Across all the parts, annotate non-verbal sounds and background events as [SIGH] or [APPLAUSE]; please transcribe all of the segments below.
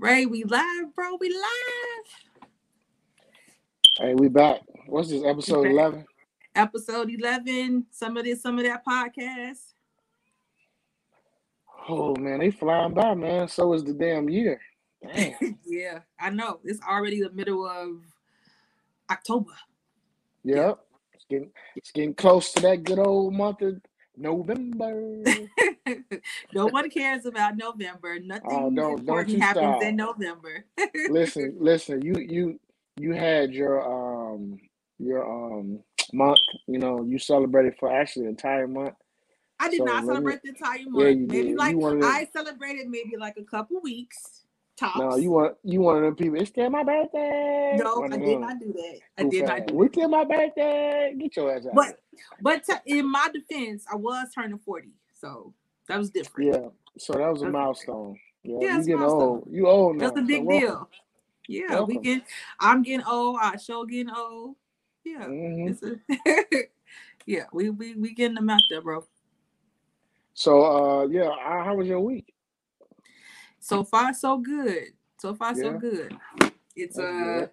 Right, we live, bro. We live. Hey, we back. What's this episode eleven? Episode 11. Some of this, some of that podcast. Oh man, they flying by, man. So is the damn year. Damn. [LAUGHS] yeah, I know. It's already the middle of October. yep. It's getting it's getting close to that good old month of November. [LAUGHS] no one cares about November. Nothing Oh, don't- don't important you happens stop. in November. listen, [LAUGHS] listen, you you you had your um your um month, you know, you celebrated for actually the entire month. I did So not let me- celebrate the entire month. Yeah, maybe did. like I celebrated maybe like a couple weeks tops. No, you want you one of them people, it's still my birthday. No, One I did them. not do that. I Goof did not do We still my birthday. Get your ass out. But but to, in my defense, I was turning 40. So that was different. Yeah. So that was a milestone. Yeah, Yeah, you it's getting milestone. old. You old now. That's a big welcome. deal. Yeah, we Welcome. get I'm getting old, our show getting old. Yeah. Mhm. It's a, [LAUGHS] yeah, we, we we getting them out there, bro. So uh yeah, how was your week? So far so good. So far so good. It's That's uh good.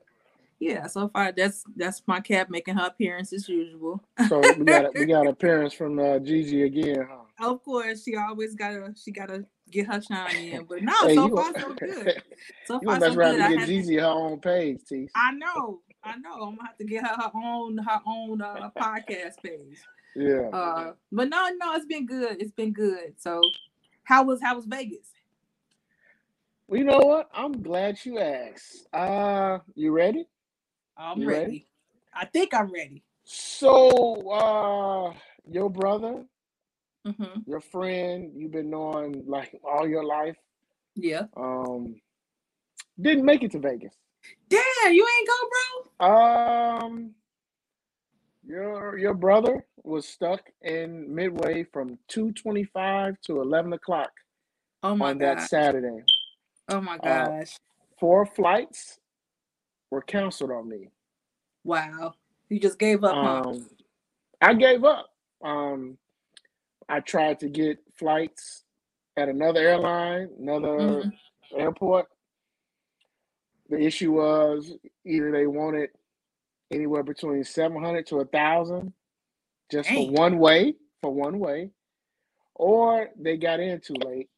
yeah, so far that's that's my cat making her appearance as usual. So we got a, we [LAUGHS] got appearance from uh, Gigi again, huh? Of course, she always gotta she gotta get her shine in. But no, Hey, so far so [LAUGHS] good. So far so good. I get Gigi her own page, T. I know, I know. I'm gonna have to get her her own her own uh, podcast page. [LAUGHS] Yeah. Uh, but no, no, it's been good. It's been good. So, how was how was Vegas? Well, you know what? I'm glad you asked. Uh you ready? I'm You ready. ready? I think I'm ready. So uh your brother, hmm your friend you've been knowing like all your life, Yeah. um, didn't make it to Vegas. Damn, you ain't go, bro. Um, your your brother was stuck in Midway from two twenty five to eleven o'clock Oh my on god. that Saturday. Oh my uh, gosh. Four flights were canceled on me. wow. You just gave up, huh? Um, I gave up. Um, I tried to get flights at another airline, another Mhm. airport. The issue was either they wanted anywhere between seven hundred to a thousand just for one way, for one way, or they got in too late,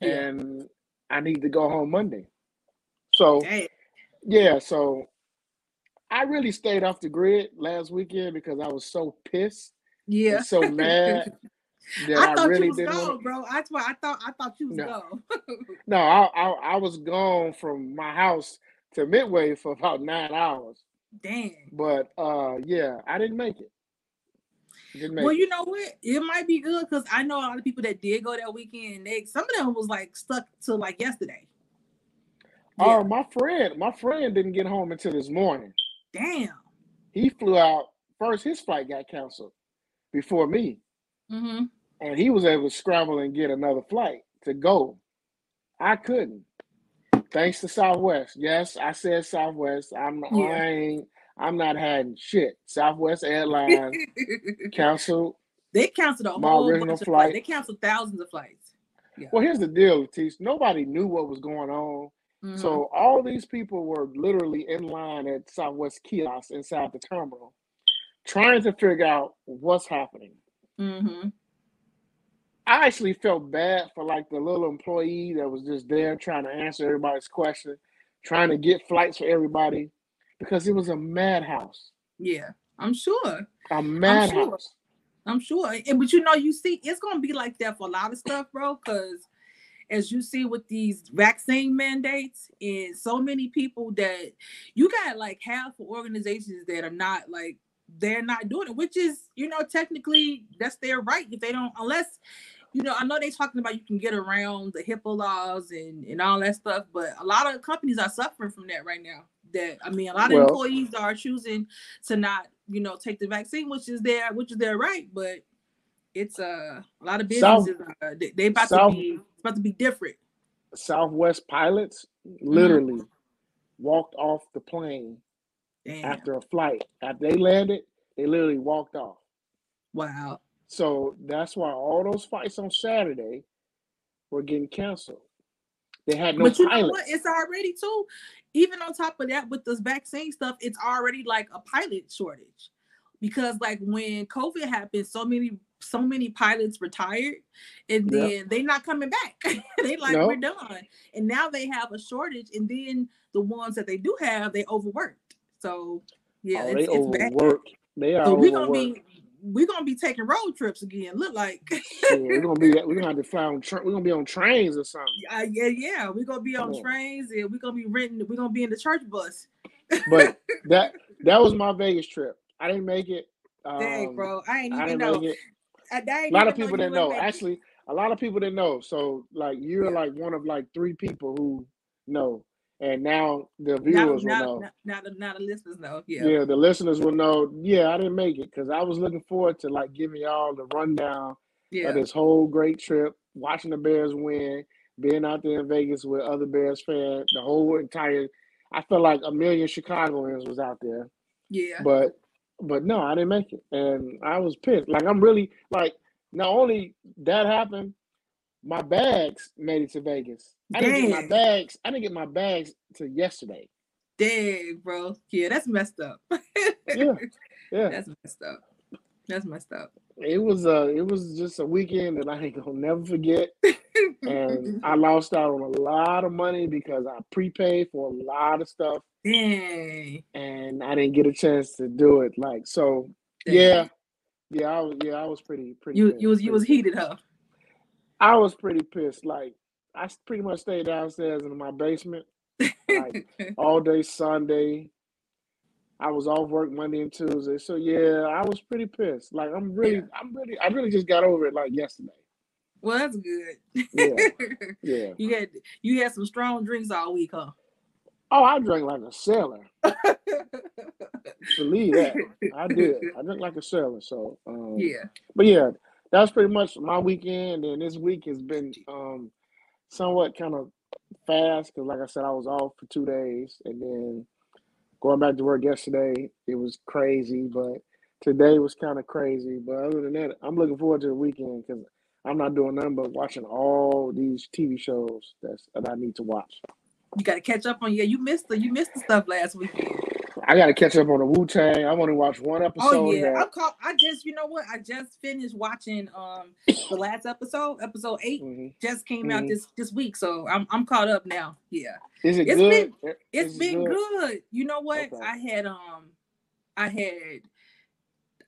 Yeah. and I need to go home Monday. So Dang. yeah, so I really stayed off the grid last weekend because I was so pissed Yeah. so mad [LAUGHS] that I I, thought really you was didn't gone, want to. bro. That's why I thought I thought you was No. gone. [LAUGHS] No, I, I I was gone from my house to Midway for about nine hours. Damn. But uh, yeah, I didn't make it. Well, you know what? It might be good because I know a lot of people that did go that weekend. They some of them was like stuck to like yesterday. Oh, my friend, my friend didn't get home until this morning. Damn. He flew out first. His flight got canceled before me, Mm-hmm. and he was able to scramble and get another flight to go. I couldn't. Thanks to Southwest. Yes, I said Southwest. I'm Yeah. I ain't I'm not having shit. Southwest Airlines [LAUGHS] canceled. they canceled a My whole original flight. flights. They canceled thousands of flights. Yeah. Well, here's the deal, Latice. Nobody knew what was going on. Mhm. So all these people were literally in line at Southwest kiosks inside the terminal, trying to figure out what's happening. Mhm. I actually felt bad for like the little employee that was just there trying to answer everybody's question, trying to get flights for everybody, because it was a madhouse. yeah, I'm sure. A madhouse. I'm sure. And, but you know, you see, it's gonna be like that for a lot of stuff, bro. Because as you see with these vaccine mandates, and so many people that you got like half of organizations that are not like they're not doing it, which is you know technically that's their right if they don't unless you know I know they're talking about you can get around the HIPAA laws and and all that stuff, but a lot of companies are suffering from that right now. That I mean, a lot of Well- employees are choosing to not you know take the vaccine, which is their which is their right, but it's uh, a lot of South- businesses uh, they, they about South- to be about to be different. Southwest pilots literally walked off the plane Damn. after a flight. After they landed, they literally walked off. Wow. So that's why all those fights on Saturday were getting canceled. They had no but you pilots. know what? It's already too. Even on top of that, with this vaccine stuff, it's already like a pilot shortage. Because like when COVID happened, so many so many pilots retired, and then Yep. they not coming back. [LAUGHS] they like No. we're done, and now they have a shortage, and then the ones that they do have, they overworked. So yeah, oh, they it's, it's bad. overworked. They are So we're gonna overworked. be we're gonna be taking road trips again. Look like Shit, we're gonna be we're gonna have to fly on tra- we're gonna be on trains or something. uh, yeah, yeah, we're gonna be on Yeah. trains and we're gonna be renting. We're gonna be in the church bus. But [LAUGHS] that that was my Vegas trip. I didn't make it. Um, Dang, bro, I ain't I even didn't know. make it. I, I A lot of people didn't know. wouldn't make it. Actually, a lot of people didn't know. So like you're Yeah. like one of like three people who know, and now the now, viewers will now, know. now, now, the, now the listeners know. Yeah, Yeah, the listeners will know. Yeah, I didn't make it because I was looking forward to like giving y'all the rundown yeah, of this whole great trip, watching the Bears win, being out there in Vegas with other Bears fans, the whole entire. I felt like a million Chicagoans was out there, yeah. but but no, I didn't make it, and I was pissed. Like I'm really like not only that happened, my bags made it to Vegas. I didn't get my bags. I didn't get my bags till yesterday. Dang, bro. Yeah, that's messed up. [LAUGHS] Yeah, yeah. that's messed up. That's messed up. It was uh it was just a weekend that I ain't gonna never forget. And [LAUGHS] I lost out on a lot of money because I prepaid for a lot of stuff Dang. and I didn't get a chance to do it. Like so Dang. yeah. Yeah, I was yeah, I was pretty pretty You pissed, you was you was heated, huh? I was pretty pissed. Like I pretty much stayed downstairs in my basement like [LAUGHS] all day Sunday. I was off work Monday and Tuesday. So yeah, I was pretty pissed. Like I'm really Yeah. I'm really I really just got over it like yesterday. well, that's good. Yeah. [LAUGHS] Yeah. you had you had some strong drinks all week, huh? Oh, I drank like a sailor. Believe that. [LAUGHS] I did. I drank like a sailor. So, um, yeah. but yeah, that's pretty much my weekend. And this week has been um, somewhat kind of fast because, like I said, I was off for two days, and then going back to work yesterday, it was crazy. But today was kind of crazy. But other than that, I'm looking forward to the weekend because I'm not doing nothing but watching all these TV shows that's that I need to watch. You got to catch up on. Yeah, you missed the you missed the stuff last weekend. I got to catch up on the Wu Tang. I want to watch one episode. Oh yeah, I'm caught. I just you know what? I just finished watching um the [COUGHS] last episode, episode eight. Mhm. Just came out Mhm. this this week, so I'm I'm caught up now. Yeah, Is it It's good? been- It- it's is it been good. You know what? Okay. I had um, I had,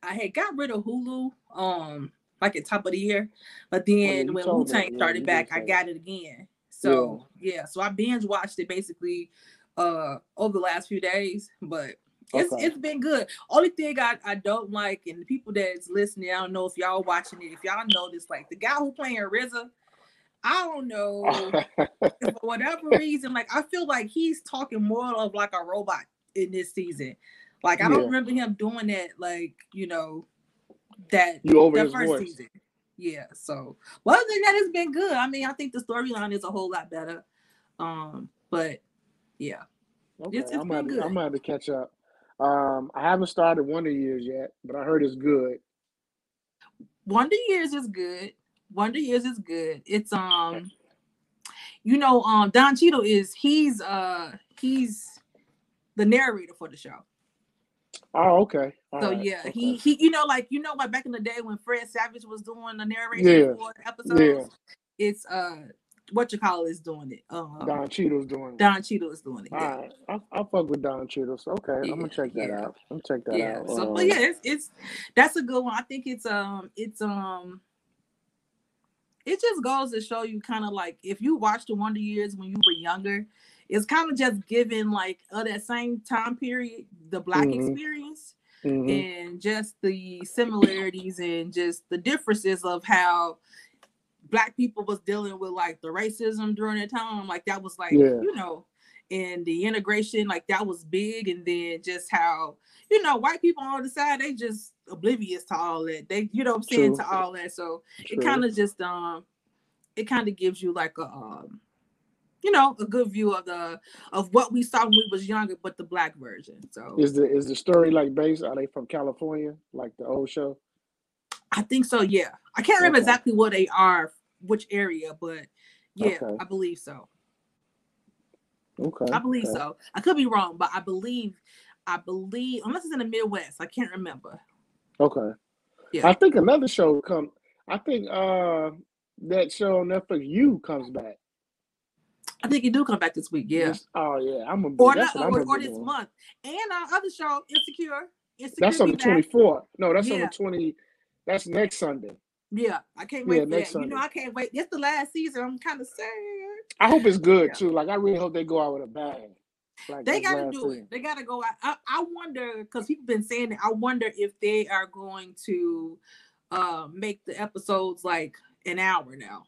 I had got rid of Hulu um like at top of the year, but then yeah, when Wu. Tang started back, I got it again. So yeah. so I binge watched it basically uh over the last few days, but it's Okay. it's been good. Only thing I, I don't like, and the people that's listening, I don't know if y'all watching it, if y'all this, like the guy who playing RZA, I don't know for whatever [LAUGHS] reason, like I feel like he's talking more of like a robot in this season. Like I don't Yeah. remember him doing that, like you know, that you over that first voice. season. Yeah. So, well, other than that, it's been good. I mean, I think the storyline is a whole lot better. Um, but yeah, Okay, It's- it's I'm have to- I'm good. gonna catch up. Um, I haven't started Wonder Years yet, but I heard it's good. Wonder Years is good. Wonder Years is good. It's um, you know, um, Don Cheadle is he's uh he's the narrator for the show. Oh, okay. All So right, yeah, okay. he he you know like you know like back in the day when Fred Savage was doing the narration Yeah, for episodes, it's uh what you call is doing it. Um, Don Cheadle's doing it. Don Cheadle is doing it. All Yeah. right, I'll, I'll fuck with Don Cheadle. So, okay, I'm gonna check that yeah. out. I'm gonna check that yeah. out. So Um, but yeah, it's it's that's a good one. I think it's um it's um it just goes to show you kind of like if you watched the Wonder Years when you were younger, it's kind of just giving like uh, that same time period the black Mhm. experience mhm. and just the similarities and just the differences of how black people was dealing with like the racism during that time like that was like Yeah. you know and the integration like that was big and then just how you know white people on the side they just oblivious to all that they you know i'm saying True. to all that so it kind of just um it kind of gives you like a um you know a good view of the of what we saw when we was younger but the black version so Is the is the story like based? Are they from California, like the old show? I think so. Yeah, I can't remember Okay. exactly where they are, which area, but yeah, Okay. I believe so. Okay. I believe okay. so. I could be wrong, but I believe, I believe, unless it's in the Midwest, I can't remember. Okay. Yeah. I think another show come. I think uh that show on Netflix, You comes back. I think you do come back this week. Yeah. This- oh yeah, I'm a. Or, not, or, or this month. And our other show, Insecure. Insecure That's on the 24th. No, that's on the 20. That's next Sunday. Yeah, I can't wait for next. You know, I can't wait. It's the last season. I'm kind of sad. I hope it's good Yeah. too. Like I really hope they go out with a bang. Like They got to do season. it. They got to go out. I, I wonder because people been saying it. I wonder if they are going to uh make the episodes like an hour now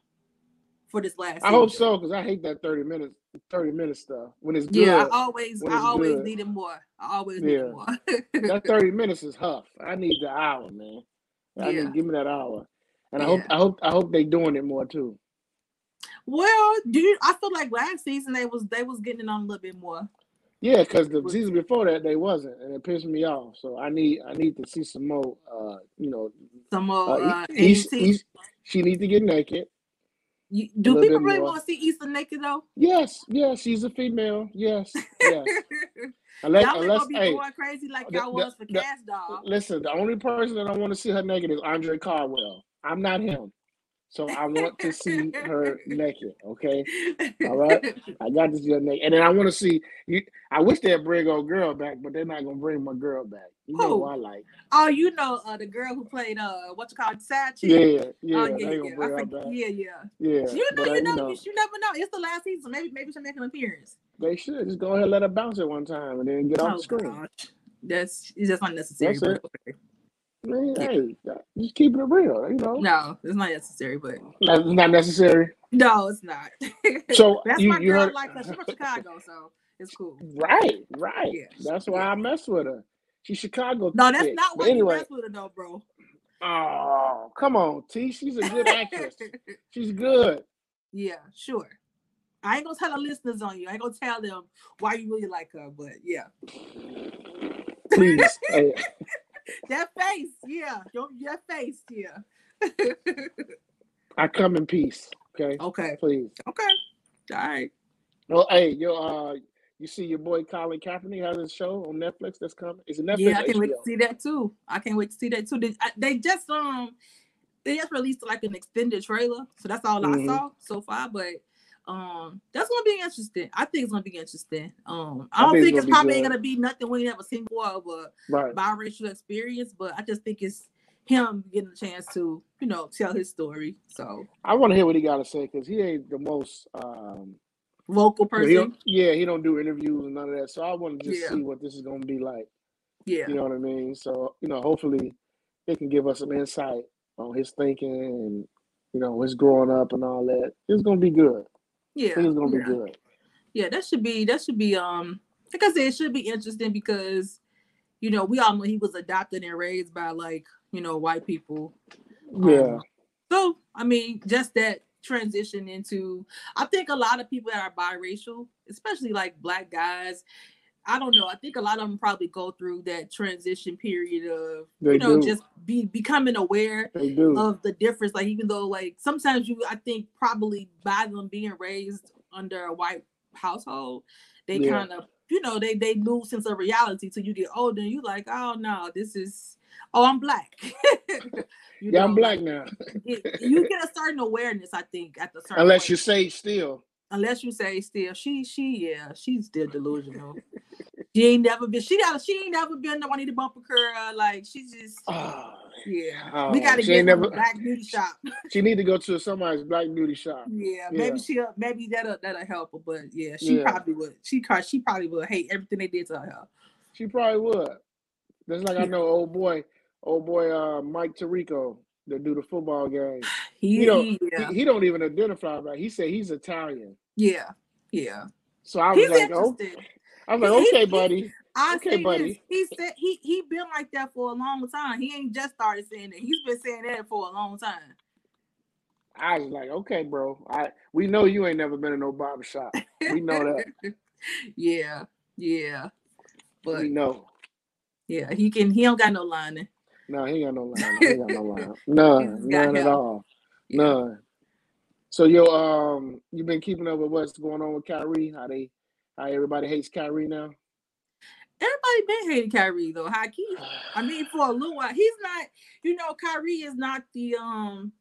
for this last. I hope so because I hate that 30 minutes, 30 minutes stuff. When it's good, Yeah, I always, I always good. it more. I always needed Yeah. more. [LAUGHS] that 30 minutes is huff. I need the hour, man. I Yeah. need give me that hour. And I hope Yeah. I hope I hope they doing it more too. well, do you, I feel like last season they was they was getting it on a little bit more. Yeah, because the season before that they wasn't, and it pissed me off. So I need I need to see some more. Uh, you know, Some more. uh, Uh, East- East- she needs to get naked. You- do people really want to see Issa naked though? Yes, yes, she's a female. Yes, [LAUGHS] yes. Unless, y'all unless, gonna be hey, going crazy like the- y'all the- was for the- Doll. listen. The only person that I want to see her naked is Andre Caldwell. I'm not him, so I want to see [LAUGHS] her naked. Okay, all right. I got to see her naked, and then I want to see. You, I wish they'd bring old girl back, but they're not gonna bring my girl back. You know Who? who I like. Oh, you know uh, the girl who played uh what you call it, side chick. Yeah, yeah, oh yeah, yeah. I bring her back. yeah, yeah. Yeah, You know, but, you uh, know, you, you never know. It's the last season. Maybe, maybe she'll make an appearance. they should just go ahead and let her bounce it one time, and then get off Oh the screen. gosh, that's it's just unnecessary. That's but it. okay. Man, Yeah. hey, just keep it real. You know, No, it's not necessary. But that's not necessary. no, it's not. [LAUGHS] So that's you, my you girl. heard Like her. She's from Chicago, so it's cool. right, right. Yeah, That's why yeah. I mess with her. She's Chicago. No, that's not But why anyway. you mess with her, though, bro. Oh, come on, T. She's a good actress. [LAUGHS] She's good. yeah, sure. I ain't gonna tell the listeners on you. I ain't gonna tell them why you really like her, but yeah, Please. [LAUGHS] hey, [LAUGHS] that face, yeah, your that face, yeah. I come in peace. Okay. okay, Please. okay, all right. Oh, hey, yo, uh, you see your boy Colin Kaepernick has a show on Netflix that's coming. Is it Netflix? Yeah, I can't wait to see that too. I can't wait to see that too. They, I, they just um they just released like an extended trailer, so that's all Mhm. I saw so far. But um, that's gonna be interesting. I think it's gonna be interesting. Um, I I don't think it's think it's gonna probably ain't gonna be nothing we never seen before of a Right. biracial experience, but I just think it's him getting a chance to you know tell his story. So I want to hear what he got to say because he ain't the most. Um, vocal he person, don't- yeah, he don't do interviews and none of that. So I want to just Yeah. see what this is going to be like. yeah, You know what I mean? So you know, hopefully, it can give us some insight on his thinking and you know his growing up and all that. It's going to be good. Yeah, to yeah. be good. yeah that should be that should be um like i said it should be interesting because you know we all know he was adopted and raised by like you know white people Yeah. Um, so i mean just that transition into i think a lot of people that are biracial especially like black guys i don't know i think a lot of them probably go through that transition period of They you know do. just be becoming aware of the difference. Like even though like sometimes you I think probably by them being raised under a white household, they Yeah. kind of you know they they lose sense of reality till you get older and you like oh no this is oh I'm black. [LAUGHS] yeah, I'm black now. it- you get a certain awareness I think at the certain Unless point. you say still. Unless you say still she she yeah she's still [LAUGHS] delusional. she ain't never been she got she ain't never been the one to bump a girl like she just Oh, yeah oh, we gotta she get never- black beauty shop. [LAUGHS] she need to go to somebody's black beauty shop. Yeah, Yeah. maybe she'll maybe that'll that'll help her. But yeah, she Yeah. probably would. She she probably would hate everything they did to her. She probably would. That's like I [LAUGHS] know old boy, old boy uh Mike Tirico that do the football game. He, He don't he- yeah, he, he don't even identify right. He said he's Italian. yeah, yeah. So I was He's like, oh. I was like, okay, buddy. I okay, this. buddy. He said he he been like that for a long time. He ain't just started saying that. He's been saying that for a long time. I was like, okay, bro. I we know you ain't never been in no barber shop. We know that. [LAUGHS] yeah, yeah. But we know. yeah, he can. He don't got no lining. No, he ain't got no [LAUGHS] line. He ain't got no line. None. None at all. Yeah. None. So yo, um, you've been keeping up with what's going on with Kyrie? How they how everybody hates Kyrie now? Everybody been hating Kyrie though. High key. I mean, for a little while, he's not. You know, Kyrie is not the um.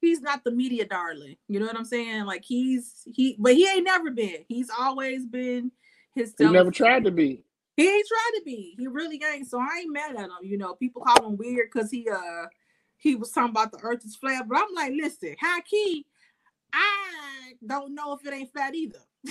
He's not the media darling. You know what I'm saying? Like he's he, but he ain't never been. He's always been his. He never tried to be. He ain't tried to be. He really ain't. So I ain't mad at him. You know, people call him weird because he uh he was talking about the earth is flat. But I'm like, listen, high key, I don't know if it ain't flat either. [LAUGHS]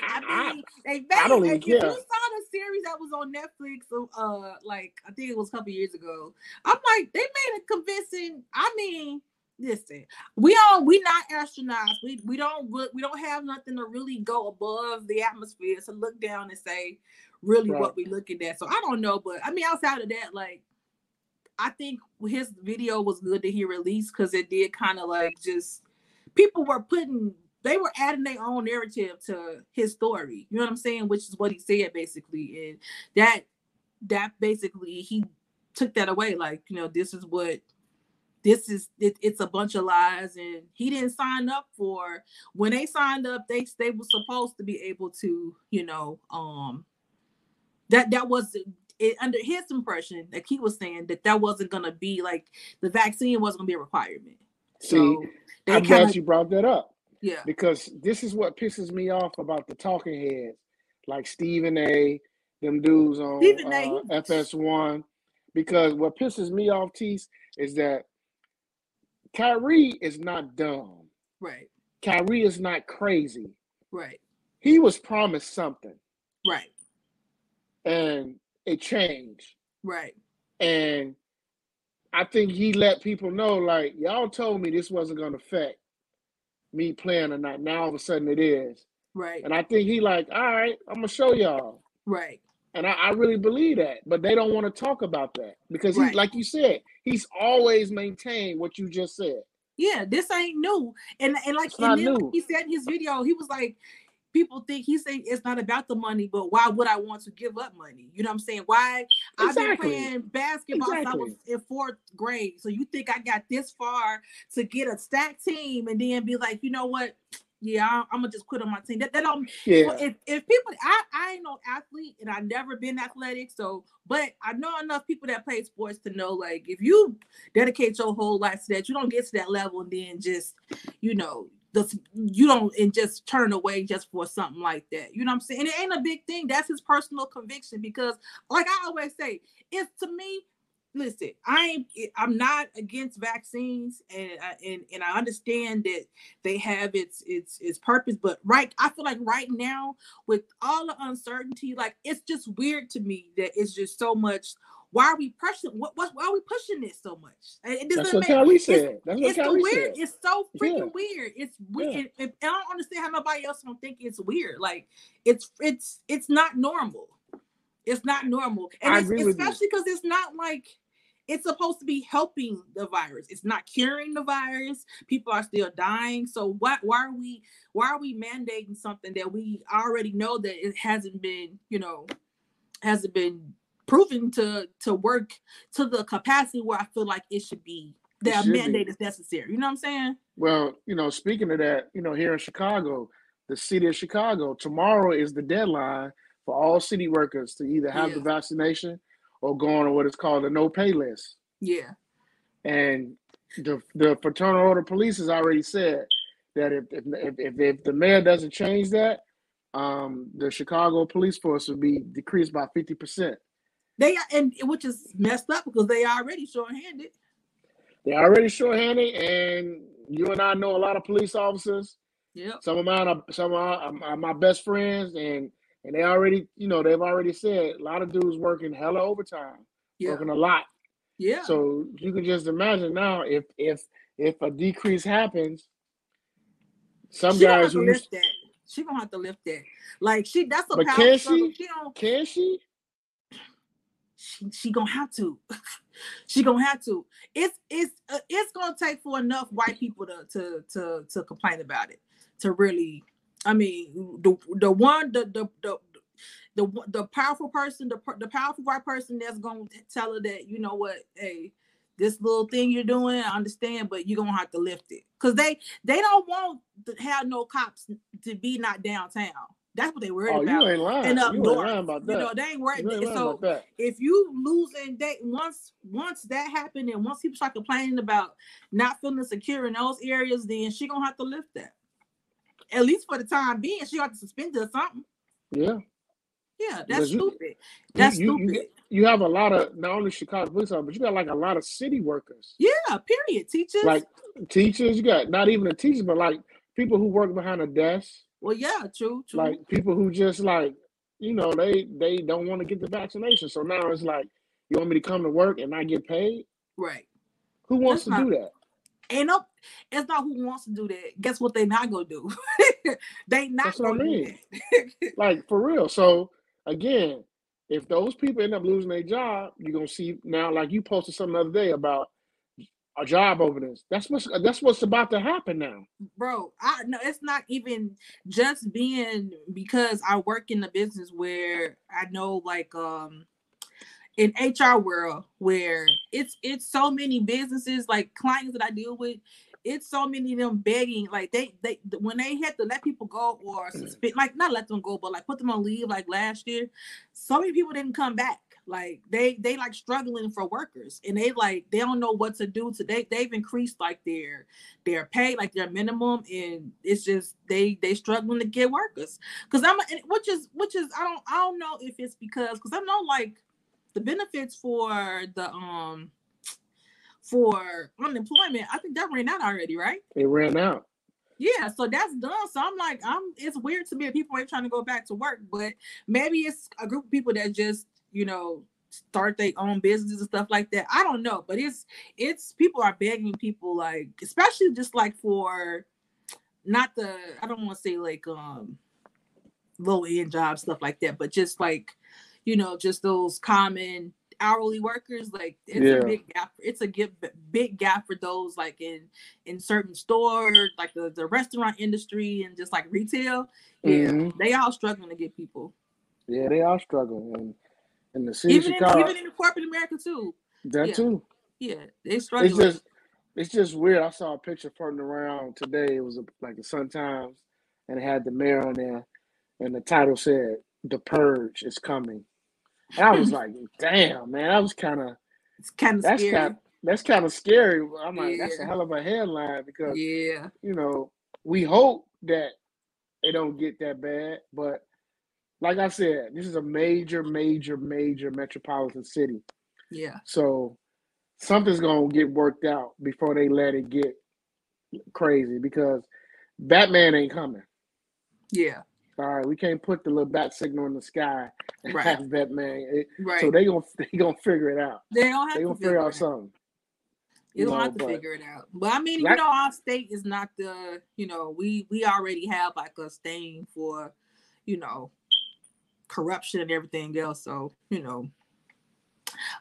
I mean, they made, I don't even care. You saw the series that was on Netflix, uh, like I think it was a couple years ago. I'm like, they made it convincing. I mean, listen, we all we not astronauts. We we don't we don't have nothing to really go above the atmosphere to look down and say really right. what we looking at. So I don't know, but I mean, outside of that, like I think his video was good that he released because it did kind of like just people were putting they were adding their own narrative to his story. You know what I'm saying? Which is what he said basically, and that that basically he took that away. Like you know, this is what this is. It, it's a bunch of lies, and he didn't sign up for. When they signed up, they they were supposed to be able to, you know, um, that that was it, under his impression, like he was saying that that wasn't gonna be like the vaccine wasn't gonna be a requirement. See, so I'm kinda, glad you brought that up. Yeah. Because this is what pisses me off about the talking heads, like Stephen A, them dudes on uh, FS1. Because what pisses me off, Tease, is that Kyrie is not dumb. Right. Kyrie is not crazy. Right. He was promised something. Right. And it changed. Right. And I think he let people know, like, y'all told me this wasn't gonna affect me playing or not. Now all of a sudden it is. Right. And I think he like, all right, I'm gonna show y'all. Right. And I, I really believe that, but they don't want to talk about that because he, right. like you said, he's always maintained what you just said. Yeah, this ain't new. And and like, and he said in his video, he was like, people think he's saying it's not about the money, but why would I want to give up money? You know what I'm saying? Why exactly. I've been playing basketball exactly. since I was in fourth grade. So you think I got this far to get a stack team and then be like, you know what? Yeah, I'm, I'm gonna just quit on my team. That, that don't. Yeah. If, if people, I I ain't no athlete and I never been athletic. So, but I know enough people that play sports to know, like, if you dedicate your whole life to that, you don't get to that level and then just, you know, you don't and just turn away just for something like that. You know what I'm saying? And it ain't a big thing. That's his personal conviction because, like I always say, it's to me. Listen, I ain't. I'm not against vaccines, and and and I understand that they have its its its purpose. But right, I feel like right now with all the uncertainty, like it's just weird to me that it's just so much why are we pushing? What, what why are we pushing this so much? It doesn't That's what Kelly said. That's what it's weird. Said. It's so freaking yeah. weird. It's weird. Yeah. I don't understand how nobody else don't think it's weird. Like it's it's it's not normal. It's not normal, and I agree especially because it's not like it's supposed to be helping the virus. It's not curing the virus. People are still dying. So why why are we why are we mandating something that we already know that it hasn't been you know hasn't been proven to to work to the capacity where I feel like it should be. That mandate be. is necessary. You know what I'm saying? Well, you know, speaking of that, you know, here in Chicago, the city of Chicago, tomorrow is the deadline for all city workers to either have yeah. the vaccination or go on what is called a no pay list. Yeah. And the the fraternal order police has already said that if if, if, if the mayor doesn't change that, um, the Chicago police force will be decreased by fifty percent. They are and which is messed up because they already short-handed. They're already short-handed, and you and I know a lot of police officers. Yeah. Some of mine are some of my, my best friends, and and they already, you know, they've already said a lot of dudes working hella overtime, yeah. working a lot. Yeah. So you can just imagine now if if if a decrease happens, some she guys who lift that. She gonna have to lift that. Like she, that's a but can she? she can she? She, she gonna have to. [LAUGHS] she gonna have to. It's it's uh, it's gonna take for enough white people to to to to complain about it to really. I mean, the the one the the the the, the powerful person, the the powerful white person that's gonna tell her that you know what, hey, this little thing you're doing, I understand, but you're gonna have to lift it because they they don't want to have no cops to be not downtown. That's what they worried Oh, about. you ain't lying. And up you ain't north, lying about you know, they ain't worried. Ain't So that. if you losing that once once that happened and once people start complaining about not feeling secure in those areas, then she gonna have to lift that. At least for the time being, she got to suspend it or something. Yeah. Yeah, that's you- stupid. That's you, stupid. you, you have a lot of not only Chicago police officers, but you got like a lot of city workers. yeah, period. Teachers. Like teachers, you got not even the teachers, but like people who work behind a desk, well, yeah, true, true. like people who just like, you know, they they don't want to get the vaccination. So now it's like, you want me to come to work and not get paid? right. Who wants That's to do that? Ain't no, it's not who wants to do that. Guess what they not gonna do? [LAUGHS] they not That's what I mean. [LAUGHS] Like for real. So again, if those people end up losing their job, you're gonna see now, like you posted something the other day about a job over this. That's what's that's what's about to happen now. bro i no it's not even just being because i work in the business where i know like um in hr world where it's it's so many businesses like clients that i deal with it's so many of them begging like they they when they had to let people go or suspend like not let them go but like put them on leave like last year so many people didn't come back like they they like struggling for workers and they like they don't know what to do today they've increased like their their pay like their minimum and it's just they they struggling to get workers because i'm which is which is i don't i don't know if it's because because i know like the benefits for the um for unemployment i think that ran out already right It ran out. yeah, so that's done. So I'm like, I'm. It's weird to me that people ain't trying to go back to work, but maybe it's a group of people that just, you know, start their own businesses and stuff like that. I don't know, but it's it's people are begging people like, especially just like for, not the I don't want to say like um low end jobs stuff like that, but just like, you know, just those common hourly workers like it's Yeah. a big gap it's a give, big gap for those like in in certain stores like the, the restaurant industry and just like retail yeah Mhm. they all struggling to get people Yeah, they are struggling. In the city even in, Chicago, even in the corporate america too that yeah. too. yeah they It's just it's just weird. I saw a picture floating around today. It was a, like the Sun Times, and it had the mayor on there, and the title said "The Purge is coming." And I was [LAUGHS] like, "Damn, man, that was kind of it's kind of that's kind that's kind of scary." I'm like, "That's a hell of a headline," because yeah you know we hope that it don't get that bad, but like I said, this is a major, major, major metropolitan city. yeah So something's gonna get worked out before they let it get crazy because Batman ain't coming. yeah All right, we can't put the little bat signal in the sky and Right. have Batman. Eh, eh, it- right So they gonna [LAUGHS] they gonna figure it out. they don't have They to gonna figure figure out out. something. You don't know, have to but- figure it out. But I mean, you know, our state is not the, you know, we we already have like a stain for, you know, corruption and everything else. So, you know,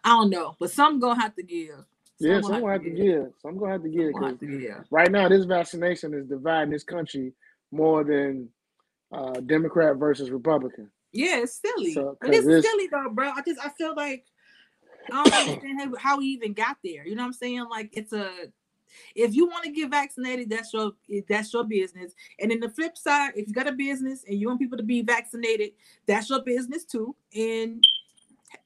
I don't know, but some gonna have to give. Yeah, Some some gonna have to give. Some gonna have to give Some gonna have to give. right now this vaccination is dividing this country more than uh, Democrat versus Republican. Yeah, it's silly. So, but it's it's- silly though, bro. I just I feel like I don't understand how, how we even got there. You know what I'm saying? Like it's a if you want to get vaccinated, that's your that's your business. And then the flip side, if you got a business and you want people to be vaccinated, that's your business too. And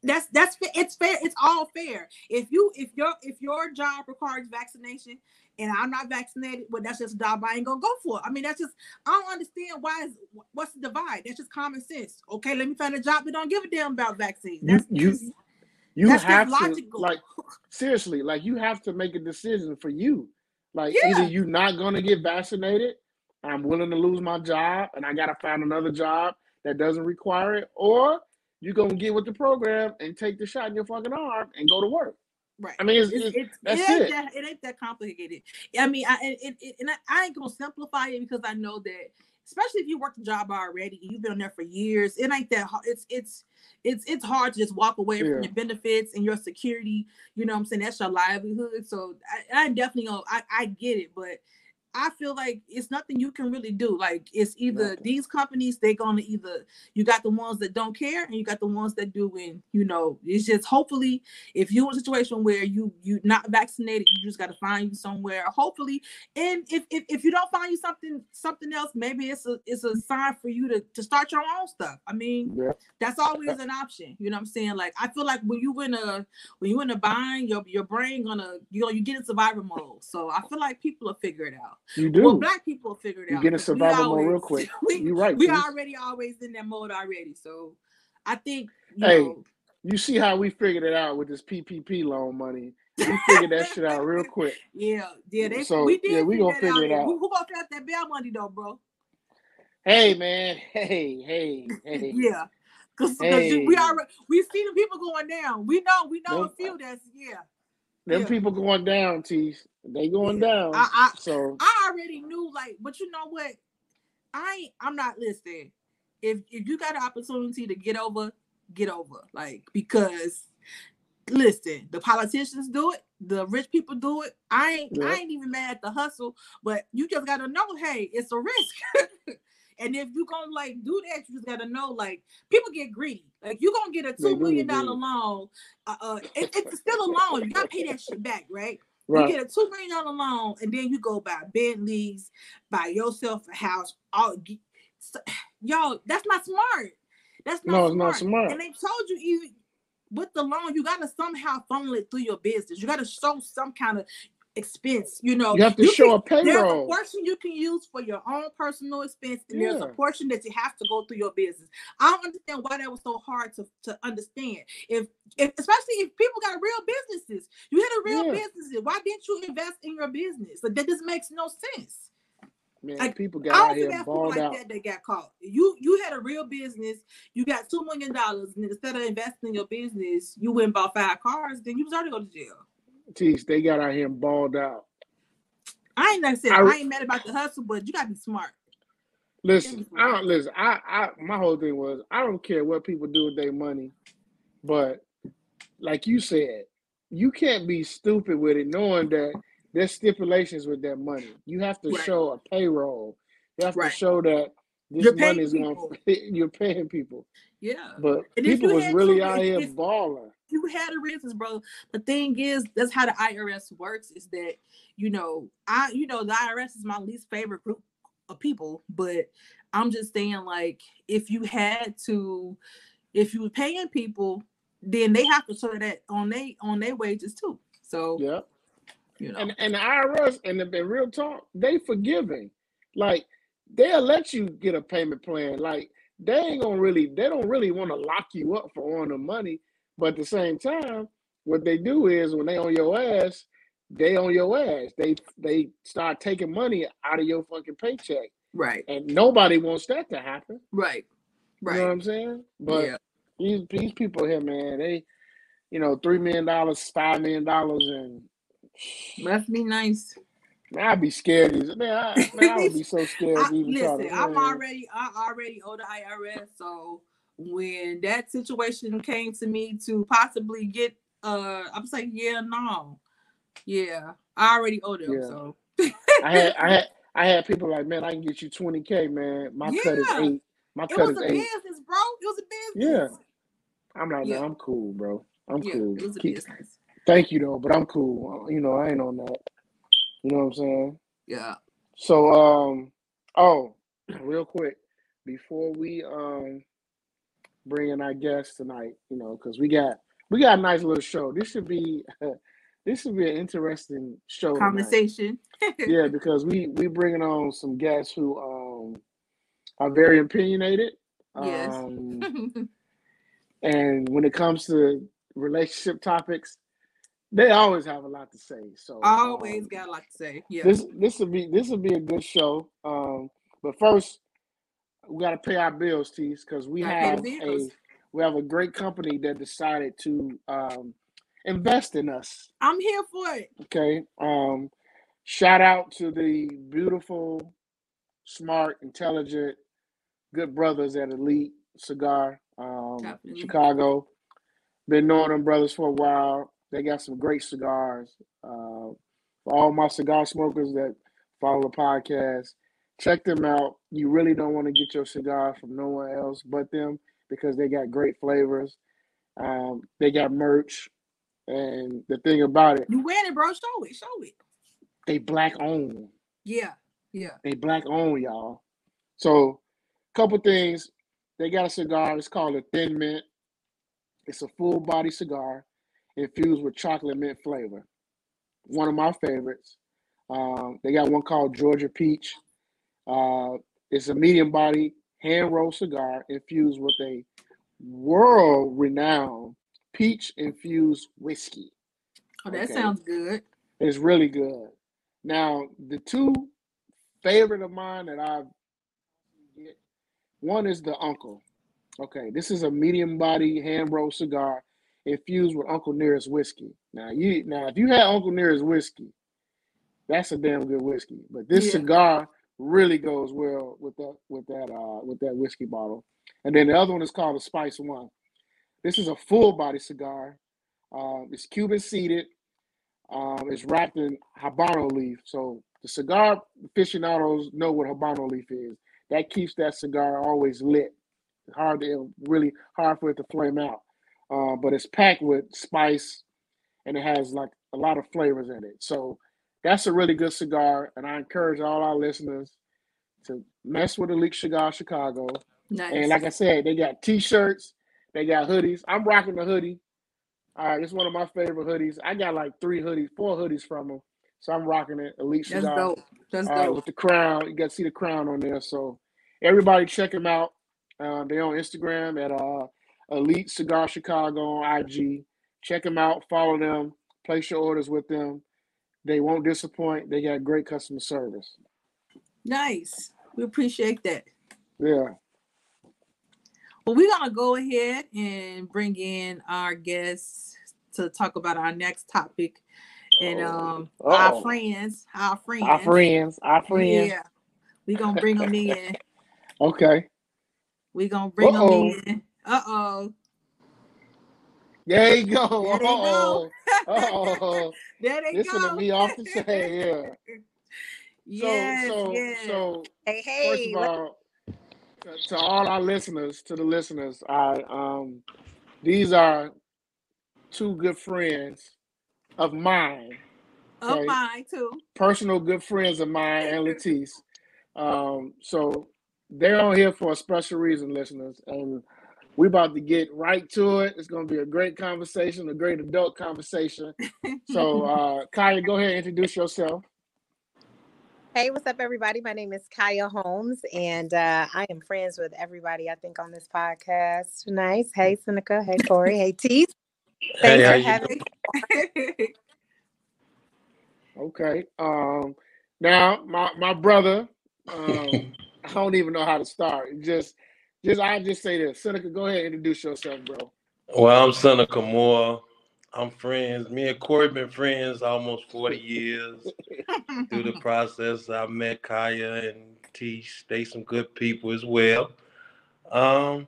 that's that's it's fair. It's all fair. If you if your if your job requires vaccination and I'm not vaccinated, well, that's just a job I ain't gonna go for. I mean, that's just I don't understand why is what's the divide. That's just common sense. Okay, let me find a job that don't give a damn about vaccines. You- That's you- You That's just have to logical. like seriously, like you have to make a decision for you. Like Yeah. either you're not gonna get vaccinated, I'm willing to lose my job and I gotta find another job that doesn't require it, or you're gonna get with the program and take the shot in your fucking arm and go to work. right. I mean, it's, It's, it's, that's it, ain't it. That, it ain't that complicated. I mean, I and, it, it, and I, I ain't gonna simplify it because I know that, especially if you worked a job already, you've been there for years. It ain't that hard. It's it's it's it's hard to just walk away Yeah. from your benefits and your security. You know what I'm saying? That's your livelihood. So I, I definitely know I, I get it, but I feel like it's nothing you can really do. Like it's either nothing. these companies they're gonna either you got the ones that don't care and you got the ones that do. And you know, it's just hopefully if you're in a situation where you you not vaccinated, you just got to find you somewhere. Hopefully, and if, if if you don't find you something something else, maybe it's a it's a sign for you to to start your own stuff. I mean, yeah. that's always an option. You know what I'm saying? Like I feel like when you in a when you in a bind, your your brain gonna you know you get in survival mode. So I feel like people will figure it out. You do. Well, black people figure it out. You get in survival always, mode real quick. [LAUGHS] We, You're right. We please. already always in that mode already. So I think you hey, know, you see how we figured it out with this PPP loan money. We figured that shit out real quick. [LAUGHS] Yeah, yeah. They, so we did. Yeah, we gonna figure out. it out. Who, who gonna that bail money though, bro? Hey man, hey, hey, hey. [LAUGHS] yeah, because hey. we already we see the people going down. We know, we know a few that's yeah. Them yeah. people going down, Tease. They going yeah. down. I, I, so I already knew, like, but you know what? I I'm not listening. If if you got an opportunity to get over, get over. Like because listen, the politicians do it, the rich people do it. I ain't yeah. I ain't even mad at the hustle, but you just gotta know, hey, it's a risk. [LAUGHS] and if you gonna like do that, you just gotta know, like people get greedy. Like you gonna get a two million dollar loan. Uh, uh it, it's still a loan. You gotta pay that shit back, right? Right. You get a two million dollar loan, and then you go buy Bentleys, buy yourself a house. All [SIGHS] yo, that's not smart. That's not, no, smart. not smart. And they told you even with the loan, you gotta somehow funnel it through your business. You gotta show some kind of expense. You know, you have to you show can, a payroll. There's a portion you can use for your own personal expense, and yeah. there's a portion that you have to go through your business. I don't understand why that was so hard to, to understand. If, if especially if people got real businesses, you had a real yeah. business. Why didn't you invest in your business? Like that just makes no sense. Man, like, people got out here balled like out. That, they got caught. You you had a real business. You got two million dollars, and instead of investing in your business, you went and bought five cars. Then you was already going to jail. They got out here and balled out. I ain't like I said I, ain't mad about the hustle, but you gotta be smart. Listen, I don't listen. I, I my whole thing was I don't care what people do with their money, but like you said, you can't be stupid with it, knowing that there's stipulations with that money. You have to right. show a payroll. You have right. to show that this you're money is going. [LAUGHS] You're paying people. Yeah, but and people was really out here balling you had a reasons, bro. The thing is, that's how the IRS works. Is that you know, I you know the IRS is my least favorite group of people, but I'm just saying like if you had to, if you were paying people, then they have to show that on they on their wages too. So yeah, you know, and and the IRS and the, the real talk, they forgiving, like they'll let you get a payment plan, like. They ain't gonna really, they don't really want to lock you up for owing the money but at the same time, what they do is when they on your ass, they on your ass. They they start taking money out of your fucking paycheck. Right. And nobody wants that to happen. Right. Right. You know what I'm saying? But yeah. these these people here, man, they, you know, three million dollars, five million dollars, and must be nice. Man, I'd be scared. Man, I, [LAUGHS] man, I would be so scared. I, listen, I'm already, I already owe the IRS, so when that situation came to me to possibly get uh I'm saying yeah no. Yeah I already owe them yeah. so. I had I had [LAUGHS] I had people like man I can get you 20k man. My yeah. cut is eight my it cut is eight. business bro. It was a business. Yeah I'm like yeah. no I'm cool bro. I'm yeah, cool. it was a Keep, business. Thank you though but I'm cool. You know I ain't on that. You know what I'm saying? Yeah. So um oh [CLEARS THROAT] real quick before we um bringing our guests tonight. You know, because we got we got a nice little show. This should be [LAUGHS] this should be an interesting show. Conversation. [LAUGHS] yeah, because we we bringing on some guests who um are very opinionated. Yes. Um, [LAUGHS] and when it comes to relationship topics, they always have a lot to say. So always um, got a lot to say. Yeah. This this will be this will be a good show. Um, but first, we got to pay our bills, Tease, because we have a we have a great company that decided to um, invest in us. I'm here for it. Okay. Um, shout out to the beautiful, smart, intelligent, good brothers at Elite Cigar, um, Chicago. Been knowing them brothers for a while. They got some great cigars. Uh, for all my cigar smokers that follow the podcast, check them out. You really don't want to get your cigar from no one else but them because they got great flavors. Um, they got merch, and the thing about it, You wearing it, bro? Show it. Show it. they black owned. Yeah. Yeah. They black owned, y'all. So, couple things. They got a cigar. It's called a Thin Mint. It's a full body cigar infused with chocolate mint flavor. One of my favorites. Um, they got one called Georgia Peach. Uh, it's a medium body hand rolled cigar infused with a world renowned peach infused whiskey. Oh, that Okay. sounds good. It's really good. Now, the two favorite of mine that I've get, one is the Uncle. Okay, this is a medium body hand rolled cigar infused with Uncle Nearest whiskey. Now, you now if you had Uncle Nearest whiskey, that's a damn good whiskey. But this Yeah. cigar really goes well with that with that uh with that whiskey bottle. And then the other one is called the Spice One. This is a full body cigar. Uh, it's Cuban seeded. Um, it's wrapped in habano leaf. So the cigar aficionados know what habano leaf is. That keeps that cigar always lit. Hard to really hard for it to flame out. Uh, but it's packed with spice and it has like a lot of flavors in it. So that's a really good cigar. And I encourage all our listeners to mess with Elite Cigar Chicago. Nice. And like I said, they got t-shirts, they got hoodies. I'm rocking the hoodie. All right, it's one of my favorite hoodies. I got like three hoodies, four hoodies from them. So I'm rocking it. Elite That's Cigar dope. That's uh, dope. with the crown. You got to see the crown on there. So everybody check them out. Uh, they're on Instagram at uh, Elite Cigar Chicago on IG. Check them out. Follow them. Place your orders with them. They won't disappoint. They got great customer service. Nice. We appreciate that. Yeah. Well, we're gonna go ahead and bring in our guests to talk about our next topic, and Oh. um, Uh-oh. our friends, our friends, Our friends. Our friends. Yeah, we gonna bring them in. [LAUGHS] Okay. We gonna bring Uh-oh. them in. Uh oh. There you go. [LAUGHS] Uh-oh. Uh-oh. [LAUGHS] There they This go. gonna be off the chain, yeah. Yes, so so yes. so Hey, first hey, of all, to- all our listeners, to the listeners, I um these are two good friends of mine, oh okay. my too. personal good friends of mine and [LAUGHS] Latisse. Um, so they're on here for a special reason, listeners, and we're about to get right to it. It's gonna be a great conversation, a great adult conversation. So [LAUGHS] uh Kaya, go ahead and introduce yourself. hey, what's up, everybody? My name is Kaya Holmes, and uh, I am friends with everybody I think on this podcast tonight. Hey, Seneca. Hey, Corey. Hey, Teeth. Thanks Hey, how for you having me. Okay. Um now my my brother, um, [LAUGHS] I don't even know how to start. Just just I'll just say this. Seneca, go ahead and introduce yourself, bro. Well, I'm Seneca Moore. I'm friends. Me and Corey been friends almost 40 years. [LAUGHS] Through the process, I met Kaya and Tish. They some good people as well. Um,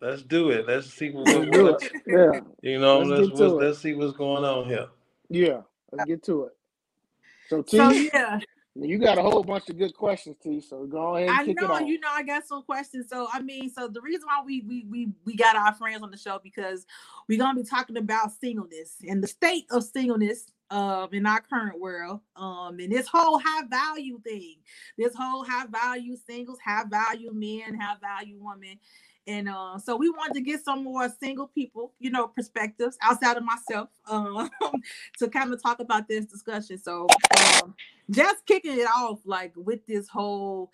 let's do it. Let's see what, Let's do what. Yeah, you know. Let's Let's let's, let's see what's going on here. yeah. Let's get to it. So T, so yeah, you got a whole bunch of good questions, T. So go ahead and I kick it know you know I got some questions. So I mean, so the reason why we we we we got our friends on the show because we're gonna be talking about singleness and the state of singleness um in our current world. Um and this whole high value thing, this whole high value singles, high value men, high value women. And uh, so we wanted to get some more single people, you know, perspectives outside of myself, um, [LAUGHS] to kind of talk about this discussion. So um, just kicking it off, like with this whole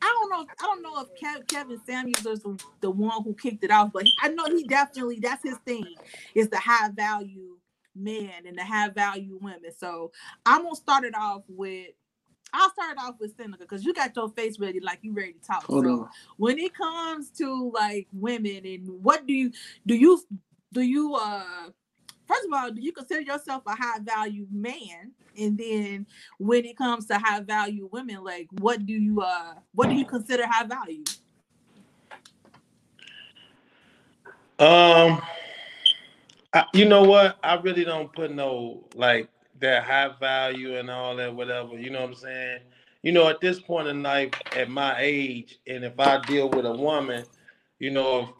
I don't know. I don't know if Kev, Kevin Samuels is the, the one who kicked it off, but I know he definitely that's his thing is the high value men and the high value women. So I'm gonna start it off with. I'll start off with Seneca because you got your face ready, like you ready to talk. Hold so on. when it comes to like women and what do you do you do you uh first of all do you consider yourself a high value man and then when it comes to high value women like what do you uh what do you consider high value Um, I, you know what? I really don't put no like that high value and all that, whatever. You know what I'm saying? You know, at this point in life, at my age, and if I deal with a woman, you know,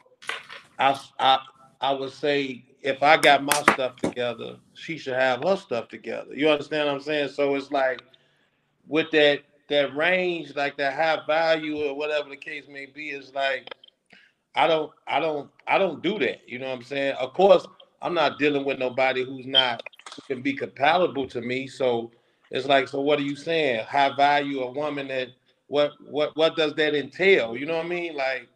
I I I would say if I got my stuff together, she should have her stuff together. You understand what I'm saying? So it's like with that that range, like that high value or whatever the case may be, is like I don't I don't I don't do that. You know what I'm saying? Of course, I'm not dealing with nobody who's not can be compatible to me. So it's like, so what are you saying? High value a woman that what what what does that entail? You know what I mean? Like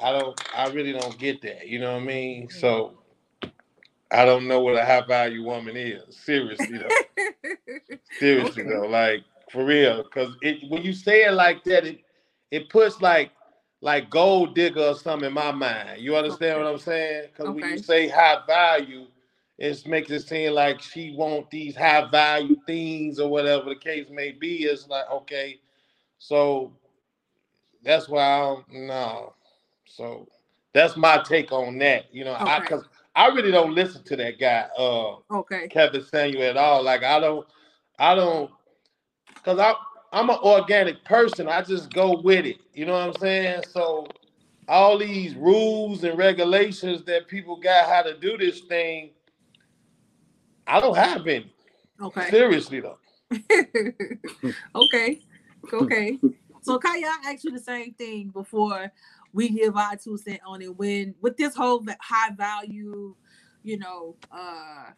I don't I really don't get that. You know what I mean? So mm. I don't know what a high value woman is. Seriously though. Seriously [LAUGHS] Okay. though, like for real. Cause it when you say it like that, it it puts like like gold digger or something in my mind. You understand what I'm saying? Because when you say high value, it makes it seem like she want these high value things or whatever the case may be. It's like okay, so that's why I don't no. So that's my take on that. You know, I because I really don't listen to that guy, uh, Okay. Kevin Samuel at all. Like I don't, I don't, because I I'm an organic person. I just go with it. You know what I'm saying? So all these rules and regulations that people got how to do this thing, I don't have any. Okay. Seriously though. [LAUGHS] okay. Okay. So Kaya, I asked you the same thing before we give our two cent on it. When with this whole high value, you know, uh,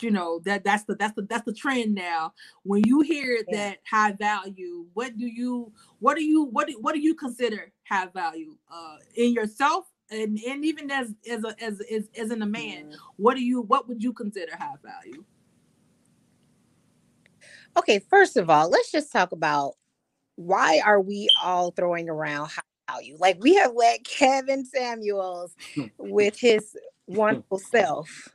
you know that that's the that's the that's the trend now. When you hear Yeah. that high value, what do you what do you what do, what do you consider high value uh in yourself and and even as as a as as, as in a man, Mm. what do you what would you consider high value? Okay, first of all, let's just talk about why are we all throwing around high value? Like we have let [LAUGHS] Kevin Samuels with his wonderful self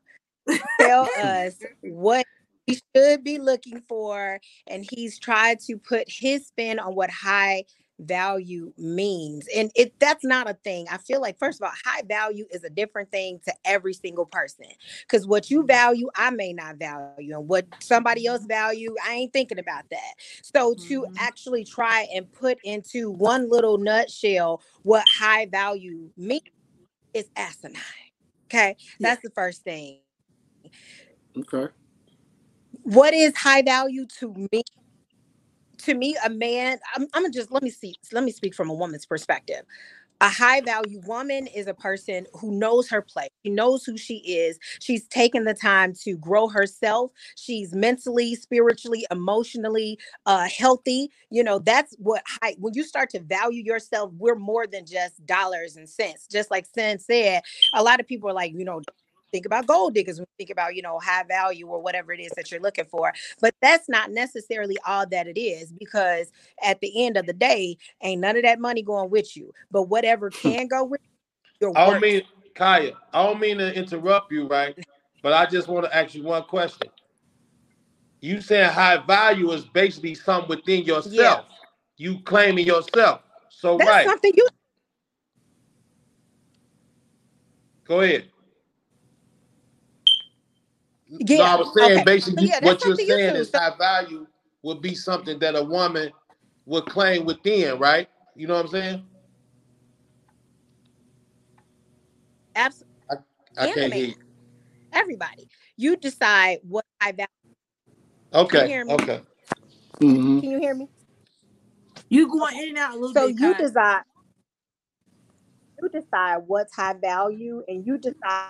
tell [LAUGHS] us what we should be looking for and he's tried to put his spin on what high value means and it that's not a thing i feel like first of all high value is a different thing to every single person because what you value i may not value and what somebody else value i ain't thinking about that so to Mhm. actually try and put into one little nutshell what high value means is asinine okay Yeah. that's the first thing Okay. what is high value to me to me a man I'm, I'm just let me see let me speak from a woman's perspective. A high value woman is a person who knows her place. She knows who she is. She's taken the time to grow herself. She's mentally spiritually emotionally uh healthy. You know that's what high when you start to value yourself we're more than just dollars and cents. Just like Sen said a lot of people are like you know think about gold diggers, we think about, you know, high value or whatever it is that you're looking for. But that's not necessarily all that it is because at the end of the day, ain't none of that money going with you. But whatever hmm. can go with you, your I don't mean Kaya, I don't mean to interrupt you, right? But I just want to ask you one question. You saying high value is basically something within yourself. You claiming yourself. So that's right. something you Go ahead. No, I was saying okay. basically Yeah, what you're something you saying is high value would be something that a woman would claim within, right? You know what I'm saying? absolutely I And can't hear you. everybody. You decide what high value. Okay, hear me? okay. hmm Can you hear me? You going in and out a little So bit. So you decide you decide what's high value and you decide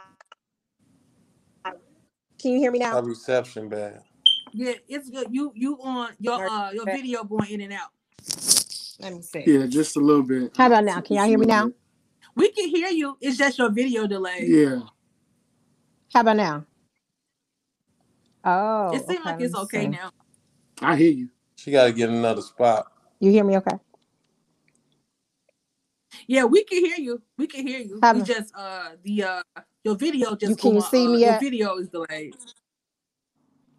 can you hear me My now? reception bad. Yeah, it's good. You you on your uh your video going in and out. Let me see. Yeah, just a little bit. How about now? Can y'all Just a hear me little now? bit. We can hear you. It's just your video delay. Yeah. How about now? Oh, it seems like it's me okay see. now. I hear you. She got to get another spot. You hear me okay? Yeah, we can hear you. We can hear you. How We about- just uh the uh your video just You- can you see uh, me Your yet? video is delayed.